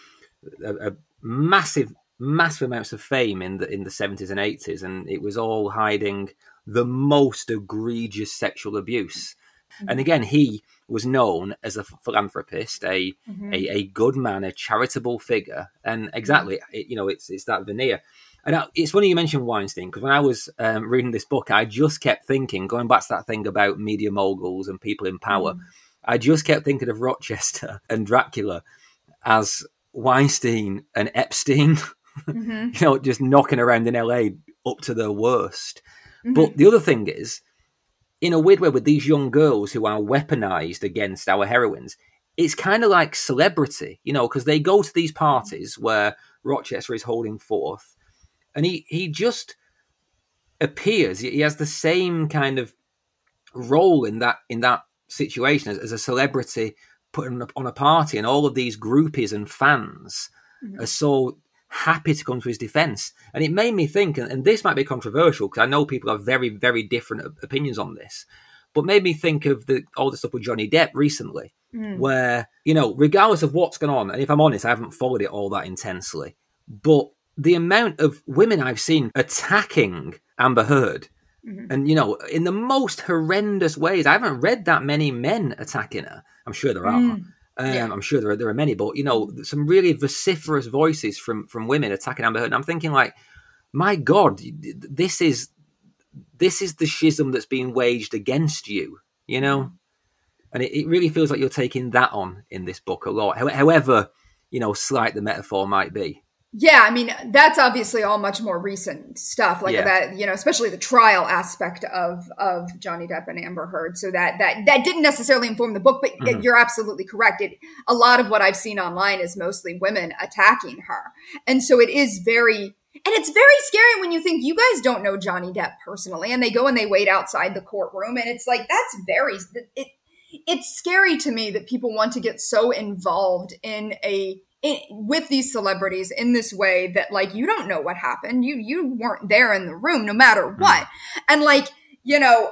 a, a massive, massive amounts of fame in the in the seventies and eighties, and it was all hiding the most egregious sexual abuse. Mm-hmm. And again, he was known as a philanthropist, a, mm-hmm. a, a good man, a charitable figure, and mm-hmm. exactly, it, you know, it's it's that veneer. And it's funny you mentioned Weinstein because when I was um, reading this book, I just kept thinking, going back to that thing about media moguls and people in power, mm. I just kept thinking of Rochester [LAUGHS] and Dracula as Weinstein and Epstein, [LAUGHS] mm-hmm. you know, just knocking around in LA up to their worst. Mm-hmm. But the other thing is, in a weird way, with these young girls who are weaponized against our heroines, it's kind of like celebrity, you know, because they go to these parties where Rochester is holding forth, and he he just appears. He has the same kind of role in that in that situation as, as a celebrity putting on a party, and all of these groupies and fans mm-hmm. are so happy to come to his defense. And it made me think, and, this might be controversial because I know people have very, very different opinions on this, but made me think of the all the stuff with Johnny Depp recently, mm. where, you know, regardless of what's going on, and if I'm honest, I haven't followed it all that intensely, but the amount of women I've seen attacking Amber Heard. Mm-hmm. And you know, in the most horrendous ways, I haven't read that many men attacking her. I'm sure there are, mm. Um, yeah. I'm sure there are, there are many, but you know, some really vociferous voices from from women attacking Amber Heard. And I'm thinking, like, my God, this is this is the schism that's being waged against you. You know, mm. and it, it really feels like you're taking that on in this book a lot. However, you know, slight the metaphor might be. Yeah, I mean that's obviously all much more recent stuff, like yeah. that, you know, especially the trial aspect of of Johnny Depp and Amber Heard. So that that that didn't necessarily inform the book, but mm-hmm. you're absolutely correct. It a lot of what I've seen online is mostly women attacking her, and so it is very and it's very scary when you think you guys don't know Johnny Depp personally, and they go and they wait outside the courtroom, and it's like that's very it. It's scary to me that people want to get so involved in a in, with these celebrities in this way that like you don't know what happened you you weren't there in the room no matter hmm. what mm. and like you know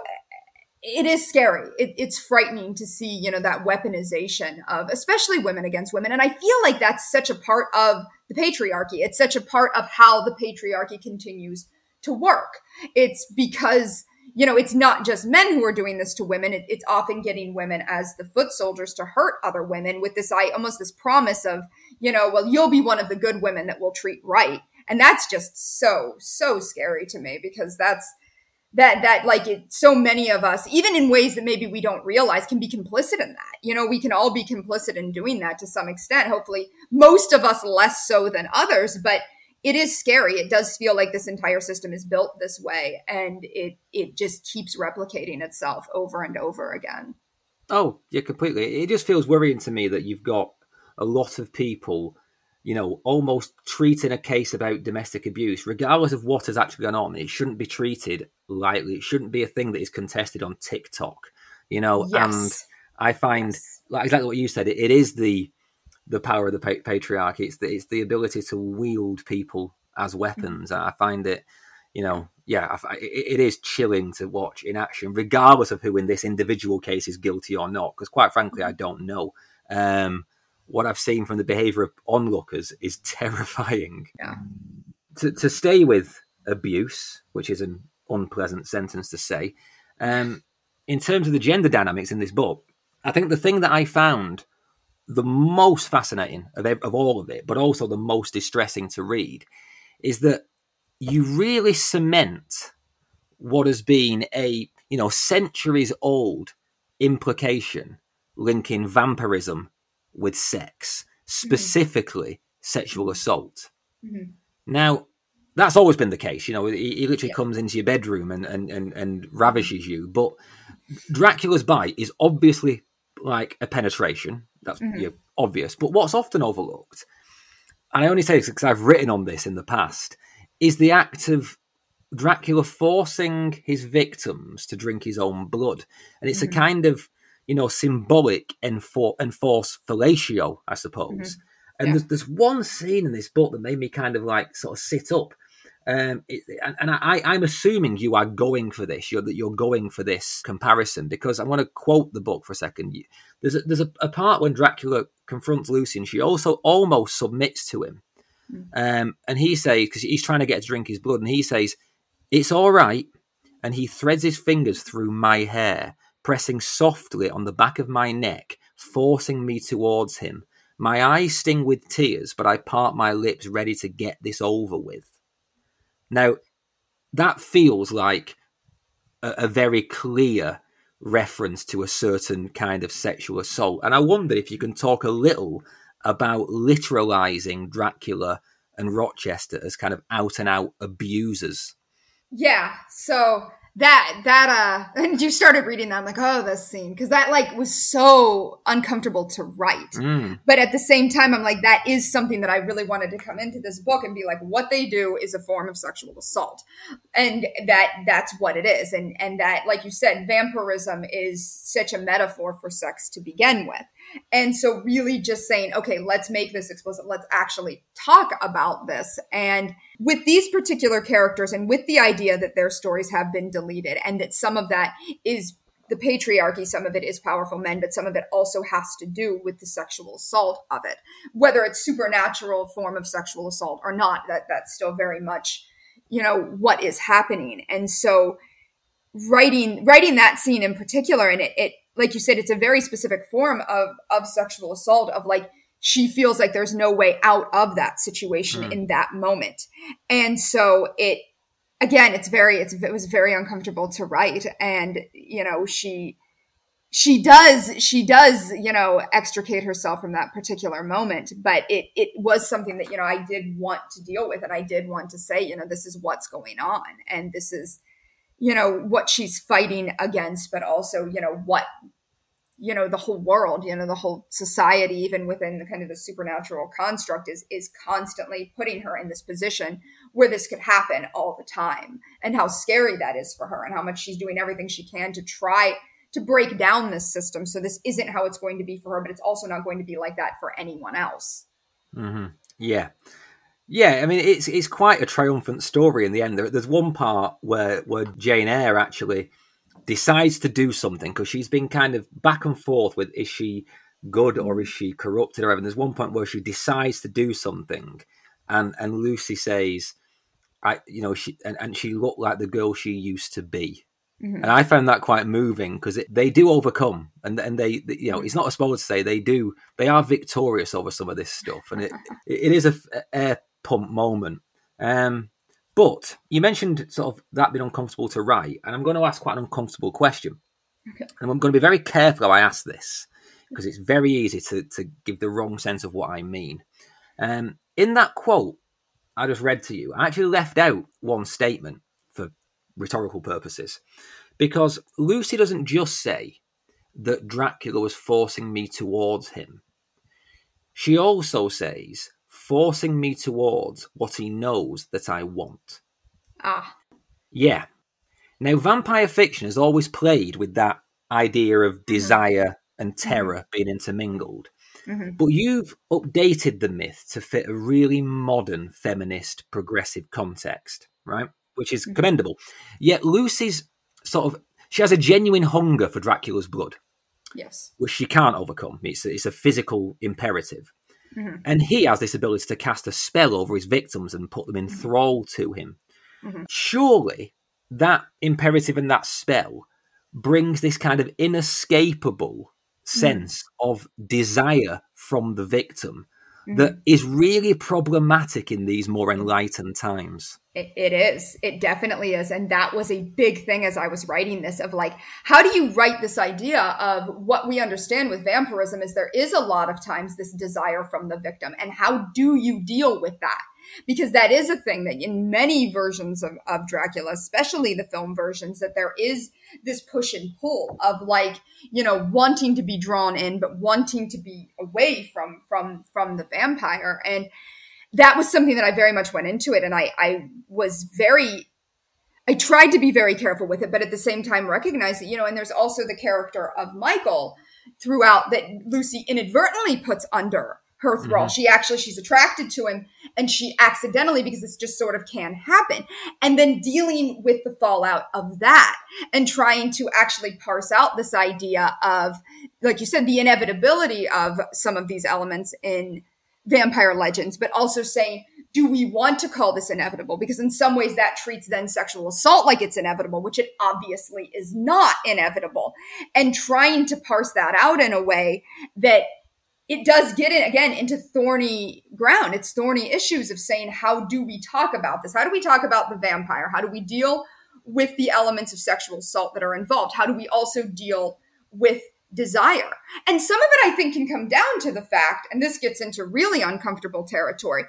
it is scary it, it's frightening to see you know that weaponization of especially women against women and i feel like that's such a part of the patriarchy it's such a part of how the patriarchy continues to work it's because you know, it's not just men who are doing this to women. It, it's often getting women as the foot soldiers to hurt other women with this, I almost this promise of, you know, well, you'll be one of the good women that will treat right. And that's just so, so scary to me because that's, that that like it, so many of us even in ways that maybe we don't realize can be complicit in that you know we can all be complicit in doing that to some extent hopefully most of us less so than others but it is scary. It does feel like this entire system is built this way and it it just keeps replicating itself over and over again. Oh, yeah, completely. It just feels worrying to me that you've got a lot of people, you know, almost treating a case about domestic abuse, regardless of what has actually gone on. It shouldn't be treated lightly. It shouldn't be a thing that is contested on TikTok, you know. Yes. And I find, yes. like exactly what you said, it, it is the the power of the patriarchy. It's the, it's the ability to wield people as weapons. Mm-hmm. I find it, you know, yeah, it, it is chilling to watch in action, regardless of who in this individual case is guilty or not. Because quite frankly, I mm-hmm. don't know. Um, what I've seen from the behaviour of onlookers is [LAUGHS] terrifying. Yeah. To, to stay with abuse, which is an unpleasant sentence to say, um, in terms of the gender dynamics in this book, I think the thing that I found the most fascinating of, of all of it, but also the most distressing to read, is that you really cement what has been a you know centuries old implication linking vampirism with sex, mm-hmm. specifically mm-hmm. sexual assault. Mm-hmm. Now, that's always been the case. You know, he, he literally yeah. comes into your bedroom and, and, and, and ravishes you. But Dracula's bite is obviously like a penetration. That's mm-hmm. you know, obvious. But what's often overlooked, and I only say this because I've written on this in the past, is the act of Dracula forcing his victims to drink his own blood. And it's mm-hmm. a kind of, you know, symbolic enfor- enforced fellatio, I suppose. Mm-hmm. And yeah. there's, there's one scene in this book that made me kind of like sort of sit up. Um, it, and, and I, I'm assuming you are going for this. You're that you're going for this comparison because I'm going to quote the book for a second. There's a, there's a, a part when Dracula confronts Lucy, and she also almost submits to him. Mm. Um, and he says because he's trying to get to drink his blood, and he says, "It's all right." And he threads his fingers through my hair, pressing softly on the back of my neck, forcing me towards him. My eyes sting with tears, but I part my lips, ready to get this over with. Now, that feels like a, a very clear reference to a certain kind of sexual assault. And I wonder if you can talk a little about literalizing Dracula and Rochester as kind of out and out abusers. Yeah. So that that uh [LAUGHS] and you started reading that I'm like oh this scene. Because that like was so uncomfortable to write. Mm. but at the same time I'm like that is something that I really wanted to come into this book and be like what they do is a form of sexual assault. And that that's what it is. And and that like you said vampirism is such a metaphor for sex to begin with and so really just saying okay let's make this explicit let's actually talk about this and with these particular characters and with the idea that their stories have been deleted and that some of that is the patriarchy, some of it is powerful men, but some of it also has to do with the sexual assault of it. Whether it's supernatural form of sexual assault or not, that that's still very much, you know, what is happening. And so writing writing that scene in particular, and it, it like you said, it's a very specific form of of sexual assault of like she feels like there's no way out of that situation mm. in that moment. And so it, again, it's very, it's, it was very uncomfortable to write. And, you know, she, she does, she does, you know, extricate herself from that particular moment. But it, it was something that, you know, I did want to deal with. And I did want to say, you know, this is what's going on. And this is, you know, what she's fighting against, but also, you know, what you know the whole world you know the whole society even within the kind of the supernatural construct is is constantly putting her in this position where this could happen all the time and how scary that is for her and how much she's doing everything she can to try to break down this system so this isn't how it's going to be for her but it's also not going to be like that for anyone else mm-hmm. yeah yeah, I mean it's it's quite a triumphant story in the end. There, there's one part where where Jane Eyre actually decides to do something because she's been kind of back and forth with is she good or is she corrupted or whatever. And there's one point where she decides to do something, and and Lucy says, "I, you know, she and, and she looked like the girl she used to be." Mm-hmm. And I found that quite moving because they do overcome, and and they, they, you know, it's not a spoiler to say they do. They are victorious over some of this stuff, and it it is a, a pump moment. Um, but you mentioned sort of that being uncomfortable to write, and I'm going to ask quite an uncomfortable question. Okay. And I'm going to be very careful how I ask this because it's very easy to, to give the wrong sense of what I mean. Um, in that quote I just read to you, I actually left out one statement for rhetorical purposes because Lucy doesn't just say that Dracula was forcing me towards him. She also says forcing me towards what he knows that I want. Ah. Yeah. Now, vampire fiction has always played with that idea of mm-hmm. desire mm-hmm. and terror mm-hmm. being intermingled. Mm-hmm. But you've updated the myth to fit a really modern feminist progressive context, right? Which is mm-hmm. commendable. Yet Lucy's sort of she has a genuine hunger for Dracula's blood. Yes. Which she can't overcome. It's it's a physical imperative. Mm-hmm. And he has this ability to cast a spell over his victims and put them in mm-hmm. thrall to him. Mm-hmm. Surely that imperative and that spell brings this kind of inescapable sense mm. of desire from the victim that mm-hmm. is really problematic in these more enlightened times. It, it is. It definitely is. And that was a big thing as I was writing this of like, how do you write this idea of what we understand with vampirism is there is a lot of times this desire from the victim. And how do you deal with that? Because that is a thing that in many versions of, of Dracula, especially the film versions, that there is this push and pull of like, you know, wanting to be drawn in, but wanting to be away from, from, from the vampire. And that was something that I very much went into it. And I, I was very, I tried to be very careful with it, but at the same time recognize that, you know, and there's also the character of Michael throughout that Lucy inadvertently puts under her thrall. Mm-hmm. She actually she's attracted to him and she accidentally because this just sort of can happen. And then dealing with the fallout of that and trying to actually parse out this idea of like you said the inevitability of some of these elements in vampire legends, but also saying do we want to call this inevitable? Because in some ways that treats then sexual assault like it's inevitable, which it obviously is not inevitable. And trying to parse that out in a way that it does get in again into thorny ground. It's thorny issues of saying, how do we talk about this? How do we talk about the vampire? How do we deal with the elements of sexual assault that are involved? How do we also deal with desire? And some of it I think can come down to the fact, and this gets into really uncomfortable territory,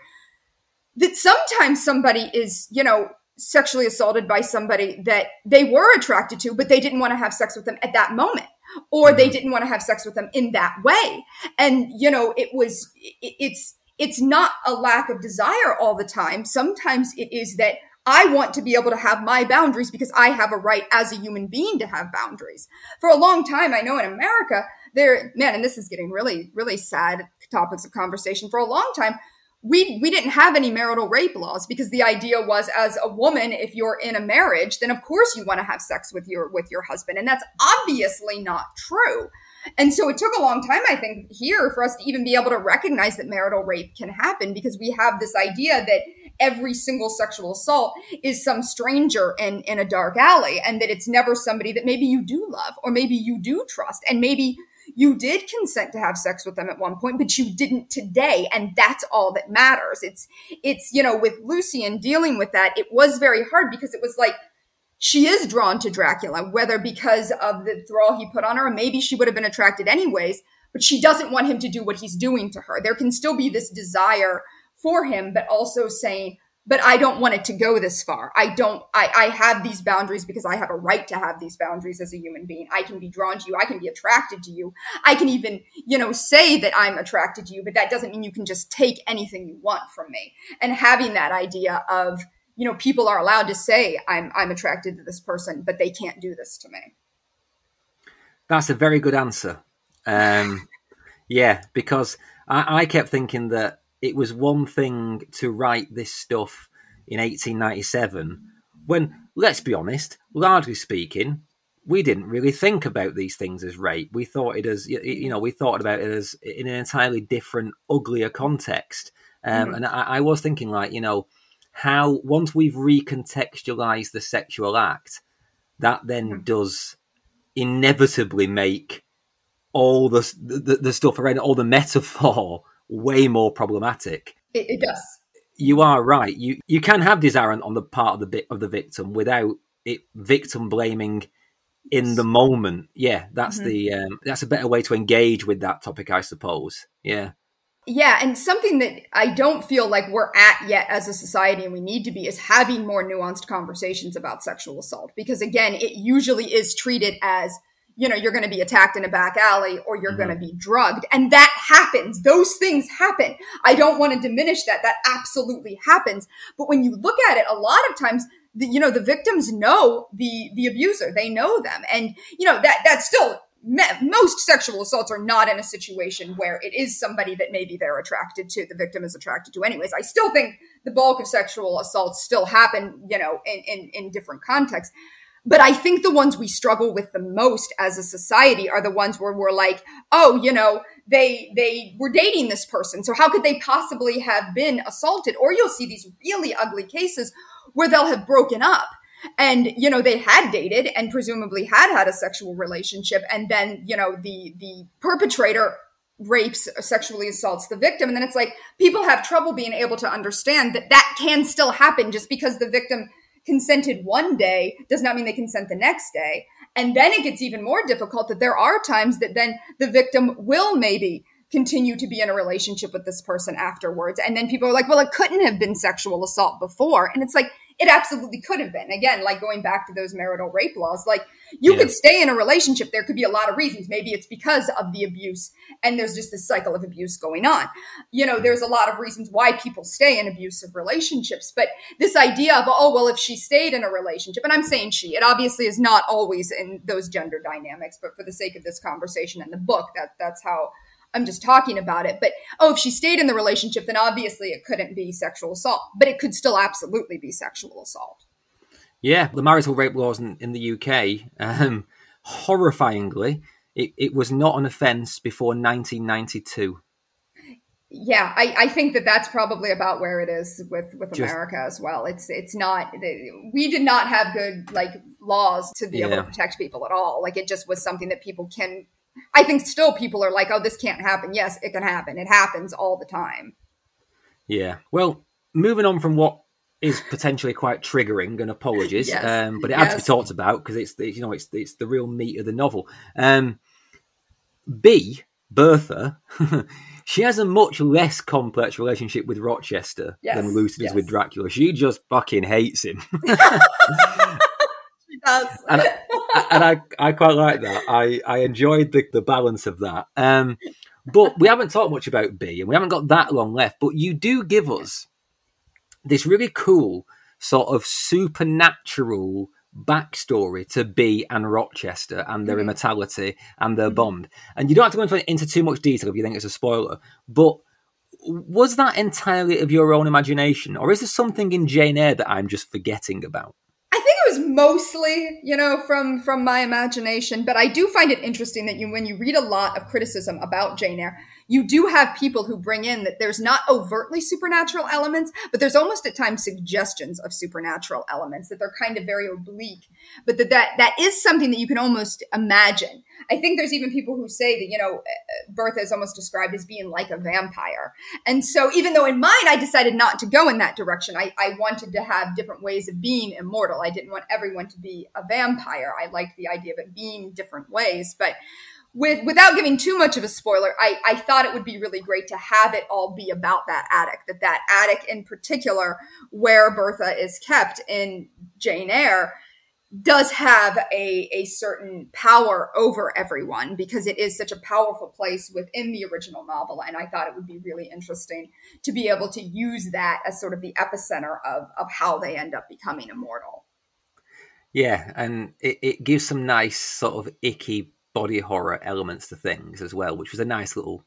that sometimes somebody is, you know, sexually assaulted by somebody that they were attracted to, but they didn't want to have sex with them at that moment. Or they mm-hmm. didn't want to have sex with them in that way. And, you know, it was, it, it's, it's not a lack of desire all the time. Sometimes it is that I want to be able to have my boundaries because I have a right as a human being to have boundaries. For a long time, I know in America, there, man, and this is getting really, really sad topics of conversation. For a long time, we we didn't have any marital rape laws because the idea was as a woman if you're in a marriage then of course you want to have sex with your with your husband and that's obviously not true. And so it took a long time i think here for us to even be able to recognize that marital rape can happen because we have this idea that every single sexual assault is some stranger in in a dark alley and that it's never somebody that maybe you do love or maybe you do trust and maybe you did consent to have sex with them at one point, but you didn't today. And that's all that matters. It's, it's, you know, with Lucy and dealing with that, it was very hard because it was like, she is drawn to Dracula, whether because of the thrall he put on her, or maybe she would have been attracted anyways, but she doesn't want him to do what he's doing to her. There can still be this desire for him, but also saying, but I don't want it to go this far. I don't, I, I have these boundaries because I have a right to have these boundaries as a human being. I can be drawn to you. I can be attracted to you. I can even, you know, say that I'm attracted to you, but that doesn't mean you can just take anything you want from me. And having that idea of, you know, people are allowed to say I'm, I'm attracted to this person, but they can't do this to me. That's a very good answer. Um, [LAUGHS] yeah, because I, I kept thinking that it was one thing to write this stuff in 1897 when, let's be honest, largely speaking, we didn't really think about these things as rape. We thought it as you know, we thought about it as in an entirely different, uglier context. Um, mm And I, I, was thinking, like, you know, how once we've recontextualized the sexual act, that then mm does inevitably make all the, the the stuff around all the metaphor way more problematic. It, it does. You are right. You you can have desire on the part of the bit of the victim without it victim blaming in the moment. Yeah, that's mm-hmm. the um, that's a better way to engage with that topic, I suppose. Yeah. Yeah, and something that I don't feel like we're at yet as a society and we need to be is having more nuanced conversations about sexual assault because again, it usually is treated as you know, you're going to be attacked in a back alley or you're mm-hmm. going to be drugged. And that happens. Those things happen. I don't want to diminish that. That absolutely happens. But when you look at it, a lot of times, the, you know, the victims know the, the abuser. They know them. And, you know, that, that's still, most sexual assaults are not in a situation where it is somebody that maybe they're attracted to, the victim is attracted to anyways. I still think the bulk of sexual assaults still happen, you know, in, in, in different contexts. But I think the ones we struggle with the most as a society are the ones where we're like, oh, you know, they they were dating this person. So how could they possibly have been assaulted? Or you'll see these really ugly cases where they'll have broken up and you know they had dated and presumably had had a sexual relationship and then you know the the perpetrator rapes sexually assaults the victim and then it's like people have trouble being able to understand that that can still happen just because the victim consented one day does not mean they consent the next day. And then it gets even more difficult that there are times that then the victim will maybe continue to be in a relationship with this person afterwards. And then people are like, well, it couldn't have been sexual assault before. And it's like, it absolutely could have been. Again, like going back to those marital rape laws, like you yeah. could stay in a relationship. There could be a lot of reasons. Maybe it's because of the abuse and there's just this cycle of abuse going on. You know, there's a lot of reasons why people stay in abusive relationships. But this idea of, oh, well, if she stayed in a relationship, and I'm saying she, it obviously is not always in those gender dynamics, but for the sake of this conversation and the book, that that's how I'm just talking about it. But oh, if she stayed in the relationship, then obviously it couldn't be sexual assault, but it could still absolutely be sexual assault. Yeah, the marital rape laws in, in the UK, um, horrifyingly, it, it was not an offence before 1992 yeah, I, I think that that's probably about where it is with with Just, America as well. It's it's not we did not have good like laws to be yeah. able to protect people at all. Like it just was something that people can. I think still people are like, oh, this can't happen. Yes, it can happen. It happens all the time. Yeah. Well, moving on from what is potentially quite triggering, and apologies, [LAUGHS] yes. um, but it yes. had to be talked about because it's the, you know it's it's the real meat of the novel. Um, B Bertha. [LAUGHS] she has a much less complex relationship with Rochester yes, than Lucy does yes. with Dracula. She just fucking hates him. [LAUGHS] does. [LAUGHS] and, and I, I quite like that. I, I enjoyed the, the balance of that. Um, but we haven't talked much about B, and we haven't got that long left. But you do give us this really cool sort of supernatural backstory to B and Rochester and their mm-hmm. immortality and their mm-hmm. bond. And you don't have to go into, into too much detail if you think it's a spoiler, but was that entirely of your own imagination, or is there something in Jane Eyre that I'm just forgetting about? Mostly, you know, from from my imagination, but I do find it interesting that you when you read a lot of criticism about Jane Eyre, you do have people who bring in that there's not overtly supernatural elements, but there's almost at times suggestions of supernatural elements that they're kind of very oblique, but that that, that is something that you can almost imagine. I think there's even people who say that, you know, uh, Bertha is almost described as being like a vampire. And so even though in mine I decided not to go in that direction, I, I wanted to have different ways of being immortal. I didn't want everyone to be a vampire. I liked the idea of it being different ways. But with without giving too much of a spoiler, I, I thought it would be really great to have it all be about that attic. That that attic in particular, where Bertha is kept in Jane Eyre, does have a, a certain power over everyone because it is such a powerful place within the original novel. And I thought it would be really interesting to be able to use that as sort of the epicenter of, of how they end up becoming immortal. Yeah, and it, it gives some nice sort of icky body horror elements to things as well, which was a nice little,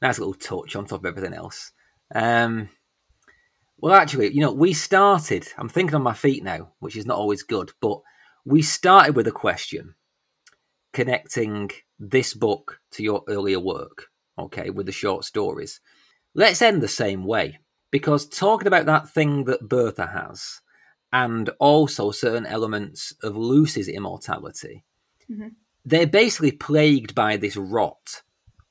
nice little touch on top of everything else. Um, well, actually, you know, we started. I'm thinking on my feet now, which is not always good, but we started with a question connecting this book to your earlier work. Okay, with the short stories. Let's end the same way because talking about that thing that Bertha has, and also certain elements of Lucy's immortality. Mm-hmm they're basically plagued by this rot.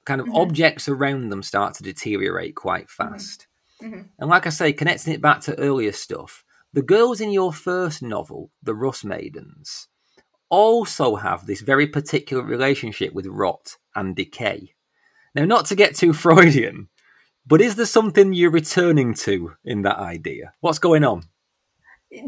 Kind of mm-hmm. objects around them start to deteriorate quite mm-hmm. fast. Mm-hmm. And like I say, connecting it back to earlier stuff, the girls in your first novel, the Rust Maidens, also have this very particular relationship with rot and decay. Now, not to get too [LAUGHS] Freudian, but is there something you're returning to in that idea? What's going on?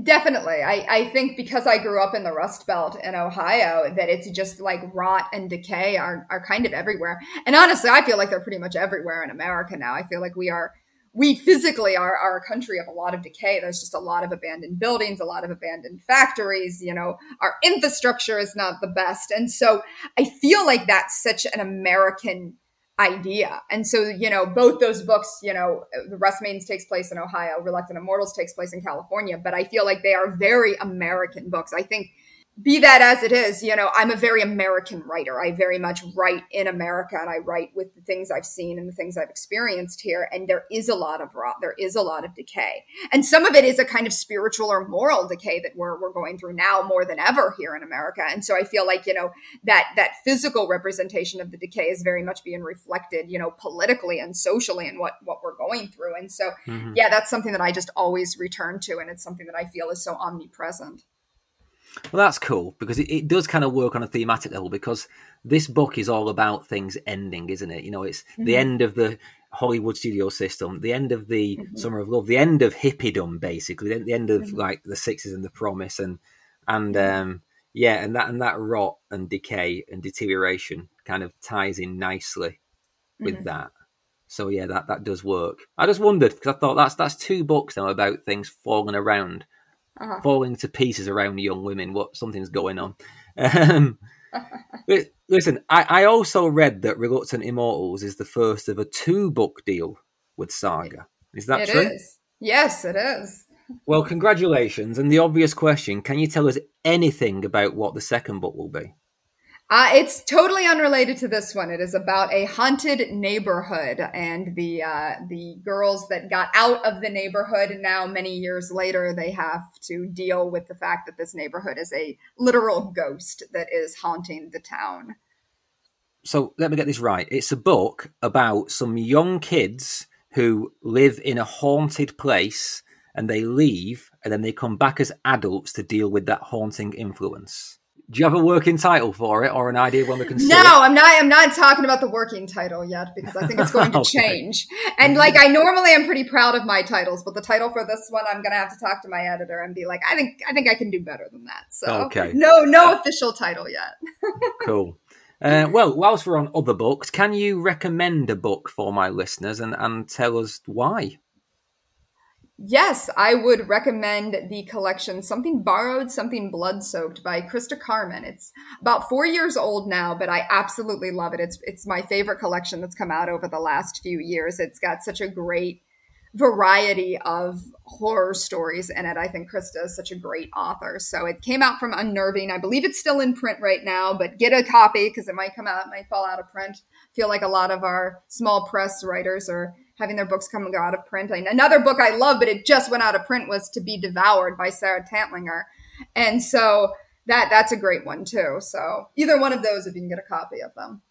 Definitely. I, I think because I grew up in the Rust Belt in Ohio, that it's just like rot and decay are, are kind of everywhere. And honestly, I feel like they're pretty much everywhere in America now. I feel like we are, we physically are, are a country of a lot of decay. There's just a lot of abandoned buildings, a lot of abandoned factories. You know, our infrastructure is not the best. And so I feel like that's such an American idea. And so, you know, both those books, you know, The Rust Maidens takes place in Ohio, Reluctant Immortals takes place in California, but I feel like they are very American books. I think be that as it is, you know, I'm a very American writer. I very much write in America and I write with the things I've seen and the things I've experienced here. And there is a lot of rot, there is a lot of decay. And some of it is a kind of spiritual or moral decay that we're, we're going through now more than ever here in America. And so I feel like, you know, that, that physical representation of the decay is very much being reflected, you know, politically and socially and what, what we're going through. And so, mm-hmm. yeah, that's something that I just always return to. And it's something that I feel is so omnipresent. Well, that's cool because it, it does kind of work on a thematic level because this book is all about things ending, isn't it? You know, it's mm-hmm. the end of the Hollywood studio system, the end of the mm-hmm. Summer of Love, the end of hippiedom, basically, the end of mm-hmm. like the sixties and the promise, and and mm-hmm. um, yeah, and that and that rot and decay and deterioration kind of ties in nicely with mm-hmm. that. So yeah, that that does work. I just wondered because I thought that's that's two books now about things falling around uh-huh. falling to pieces around young women. What something's going on. Um, [LAUGHS] Listen, I, I also read that Reluctant Immortals is the first of a two book deal with Saga. Is that it true? It is. Yes, it is. Well, congratulations. And the obvious question can you tell us anything about what the second book will be? Uh, it's totally unrelated to this one. It is about a haunted neighborhood and the uh, the girls that got out of the neighborhood. And now, many years later, they have to deal with the fact that this neighborhood is a literal ghost that is haunting the town. So let me get this right. It's a book about some young kids who live in a haunted place, and they leave, and then they come back as adults to deal with that haunting influence. Do you have a working title for it, or an idea when we can? No, I'm not. I'm not talking about the working title yet because I think it's going to [LAUGHS] okay. change. And like, I normally am pretty proud of my titles, but the title for this one, I'm going to have to talk to my editor and be like, I think, I think I can do better than that. So, okay, no, no uh, official title yet. [LAUGHS] cool. Uh, well, whilst we're on other books, can you recommend a book for my listeners and, and tell us why? Yes, I would recommend the collection Something Borrowed, Something Blood Soaked by Christa Carmen. It's about four years old now, but I absolutely love it. It's it's my favorite collection that's come out over the last few years. It's got such a great variety of horror stories in it. I think Christa is such a great author. So it came out from Unnerving. I believe it's still in print right now, but get a copy because it might come out, might fall out of print. I feel like a lot of our small press writers are having their books come and go out of print. And another book I love, but it just went out of print, was To Be Devoured by Sarah Tantlinger. And so that that's a great one too. So either one of those, if you can get a copy of them.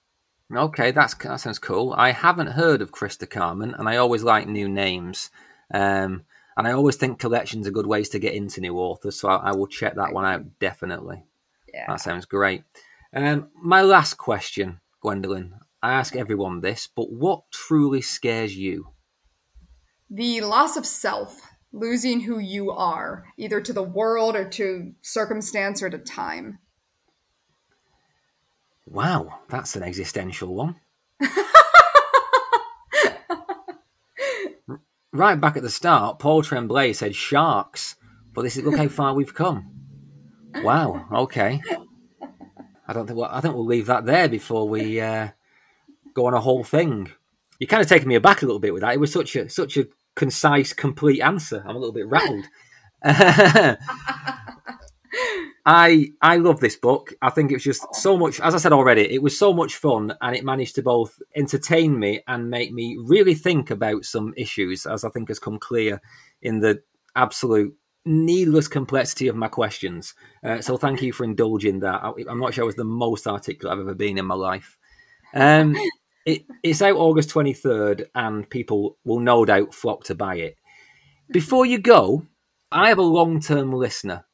Okay, that's that sounds cool. I haven't heard of Christa Carmen, and I always like new names. Um, and I always think collections are good ways to get into new authors, so I, I will check that one out definitely. Yeah, that sounds great. Um, my last question, Gwendolyn. I ask everyone this, but what truly scares you? The loss of self, losing who you are, either to the world or to circumstance or to time. Wow, that's an existential one. [LAUGHS] right back at the start, Paul Tremblay said sharks, but this is look how far we've come. Wow. Okay. I don't think. Well, I think we'll leave that there before we uh, go on a whole thing. You're kind of taking me aback a little bit with that. It was such a such a concise, complete answer. I'm a little bit rattled. [LAUGHS] I I love this book. I think it was just so much. As I said already, it was so much fun, and it managed to both entertain me and make me really think about some issues, as I think has come clear in the absolute needless complexity of my questions. Uh, so thank you for indulging that. I, am not sure I was the most articulate I've ever been in my life. Um, it, it's out August 23rd, and people will no doubt flock to buy it. Before you go, I have a long term listener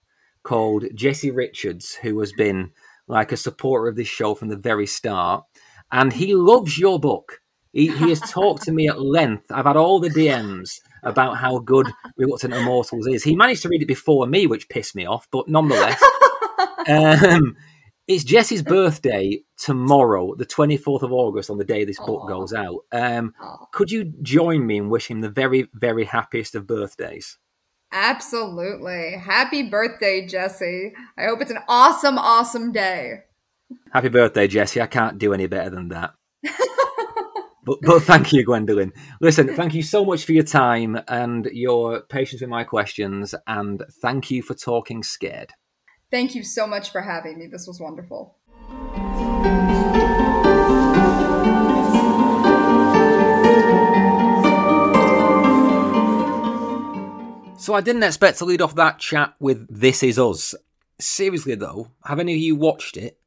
called Jesse Richards who has been like a supporter of this show from the very start, and he loves your book. He, he has talked to me at length. I've had all the DMs about how good Reluctant Immortals is. He managed to read it before me, which pissed me off, but nonetheless. [LAUGHS] um, it's Jesse's birthday tomorrow, the 24th of August, on the day this book Aww. goes out. Um, could you join me and wish him the very, very happiest of birthdays? Absolutely. Happy birthday, Jesse. I hope it's an awesome, awesome day. Happy birthday, Jesse. I can't do any better than that. [LAUGHS] but, but thank you, Gwendolyn. Listen, thank you so much for your time and your patience with my questions, and thank you for talking scared. Thank you so much for having me. This was wonderful. So I didn't expect to lead off that chat with This Is Us. Seriously though, have any of you watched it?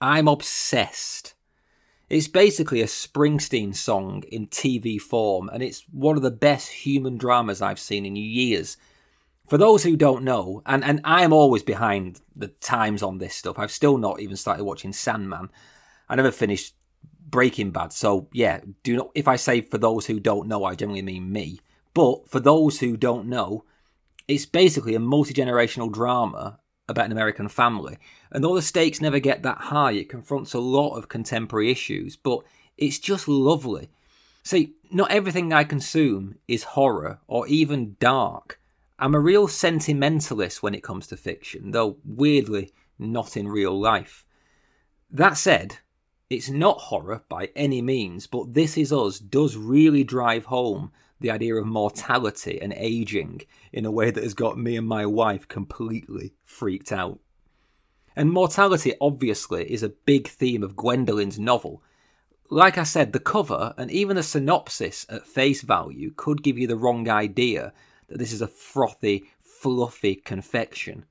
I'm obsessed. It's basically a Springsteen song in TV form, and it's one of the best human dramas I've seen in years for those who don't know, and, and I'm always behind the times on this stuff. I've still not even started watching Sandman. I never finished Breaking Bad. So yeah, do not if I say for those who don't know, I generally mean me. But for those who don't know, it's basically a multi-generational drama about an American family. And though the stakes never get that high, it confronts a lot of contemporary issues, but it's just lovely. See, not everything I consume is horror or even dark. I'm a real sentimentalist when it comes to fiction, though weirdly not in real life. That said, it's not horror by any means, but This Is Us does really drive home the idea of mortality and aging in a way that has got me and my wife completely freaked out. And mortality, obviously, is a big theme of Gwendolyn's novel. Like I said, the cover and even the synopsis at face value could give you the wrong idea that this is a frothy, fluffy confection,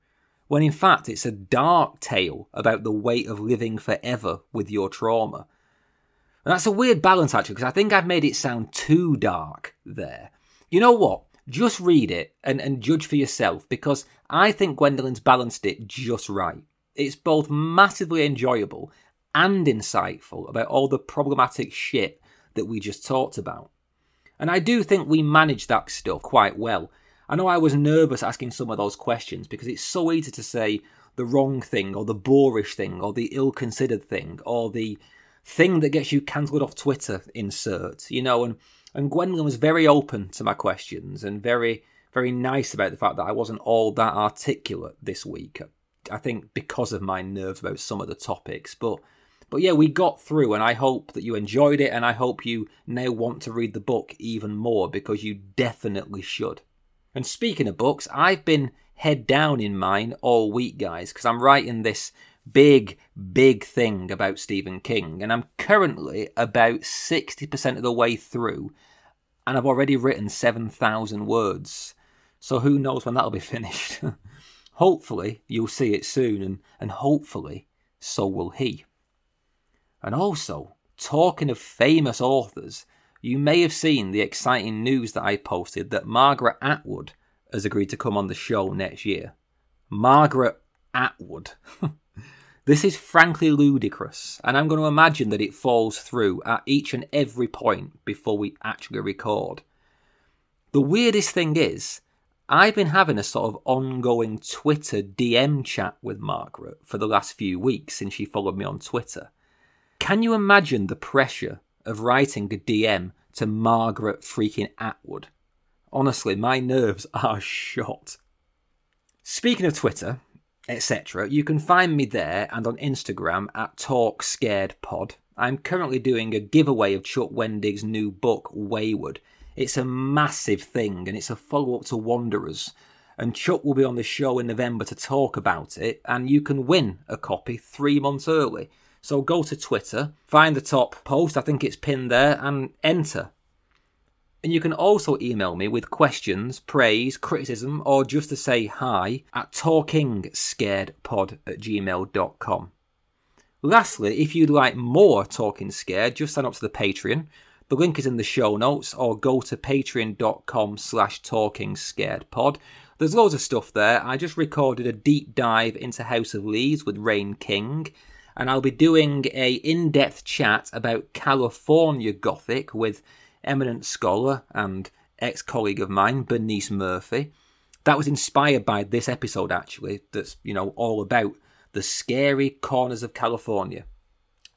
when in fact it's a dark tale about the weight of living forever with your trauma. And that's a weird balance, actually, because I think I've made it sound too dark there. You know what? Just read it and, and judge for yourself, because I think Gwendolyn's balanced it just right. It's both massively enjoyable and insightful about all the problematic shit that we just talked about. And I do think we managed that stuff quite well. I know I was nervous asking some of those questions because it's so easy to say the wrong thing or the boorish thing or the ill considered thing or the thing that gets you cancelled off Twitter insert, you know, and, and Gwendolyn was very open to my questions and very, very nice about the fact that I wasn't all that articulate this week. I think because of my nerves about some of the topics. But but yeah, we got through, and I hope that you enjoyed it, and I hope you now want to read the book even more because you definitely should. And speaking of books, I've been head down in mine all week, guys, because I'm writing this big, big thing about Stephen King, and I'm currently about 60% of the way through, and I've already written 7,000 words. So who knows when that'll be [LAUGHS] finished? Hopefully, you'll see it soon, and, and hopefully, so will he. And also, talking of famous authors, you may have seen the exciting news that I posted that Margaret Atwood has agreed to come on the show next year. Margaret Atwood. [LAUGHS] this is frankly ludicrous, and I'm going to imagine that it falls through at each and every point before we actually record. The weirdest thing is, I've been having a sort of ongoing Twitter DM chat with Margaret for the last few weeks since she followed me on Twitter. Can you imagine the pressure of writing a DM to Margaret freaking Atwood? Honestly, my nerves [LAUGHS] are shot. Speaking of Twitter, etc., you can find me there and on Instagram at Talk Scared Pod. I'm currently doing a giveaway of Chuck Wendig's new book, Wayward. It's a massive thing and it's a follow up to Wanderers. And Chuck will be on the show in November to talk about it, and you can win a copy three months early. So go to Twitter, find the top post, I think it's pinned there, and enter. And you can also email me with questions, praise, criticism, or just to say hi at talkingscaredpod at gmail.com. Lastly, if you'd like more Talking Scared, just sign up to the Patreon. The link is in the show notes, or go to patreon.com slash talkingscaredpod. There's loads of stuff there. I just recorded a deep dive into House of Leaves with Rain King, and I'll be doing a in-depth chat about California Gothic with eminent scholar and ex-colleague of mine, Bernice Murphy. That was inspired by this episode, actually. That's you know all about the scary corners of California.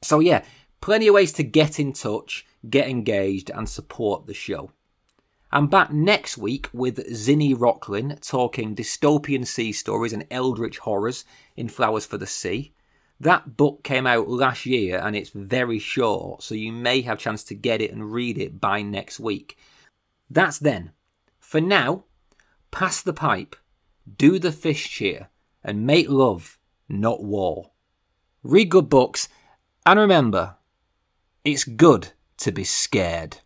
So yeah, plenty of ways to get in touch get engaged, and support the show. I'm back next week with Zinni Rocklin talking dystopian sea stories and eldritch horrors in Flowers for the Sea. That book came out last year and it's very short, so you may have a chance to get it and read it by next week. That's then. For now, pass the pipe, do the fish cheer, and make love, not war. Read good books, and remember, it's good to be scared.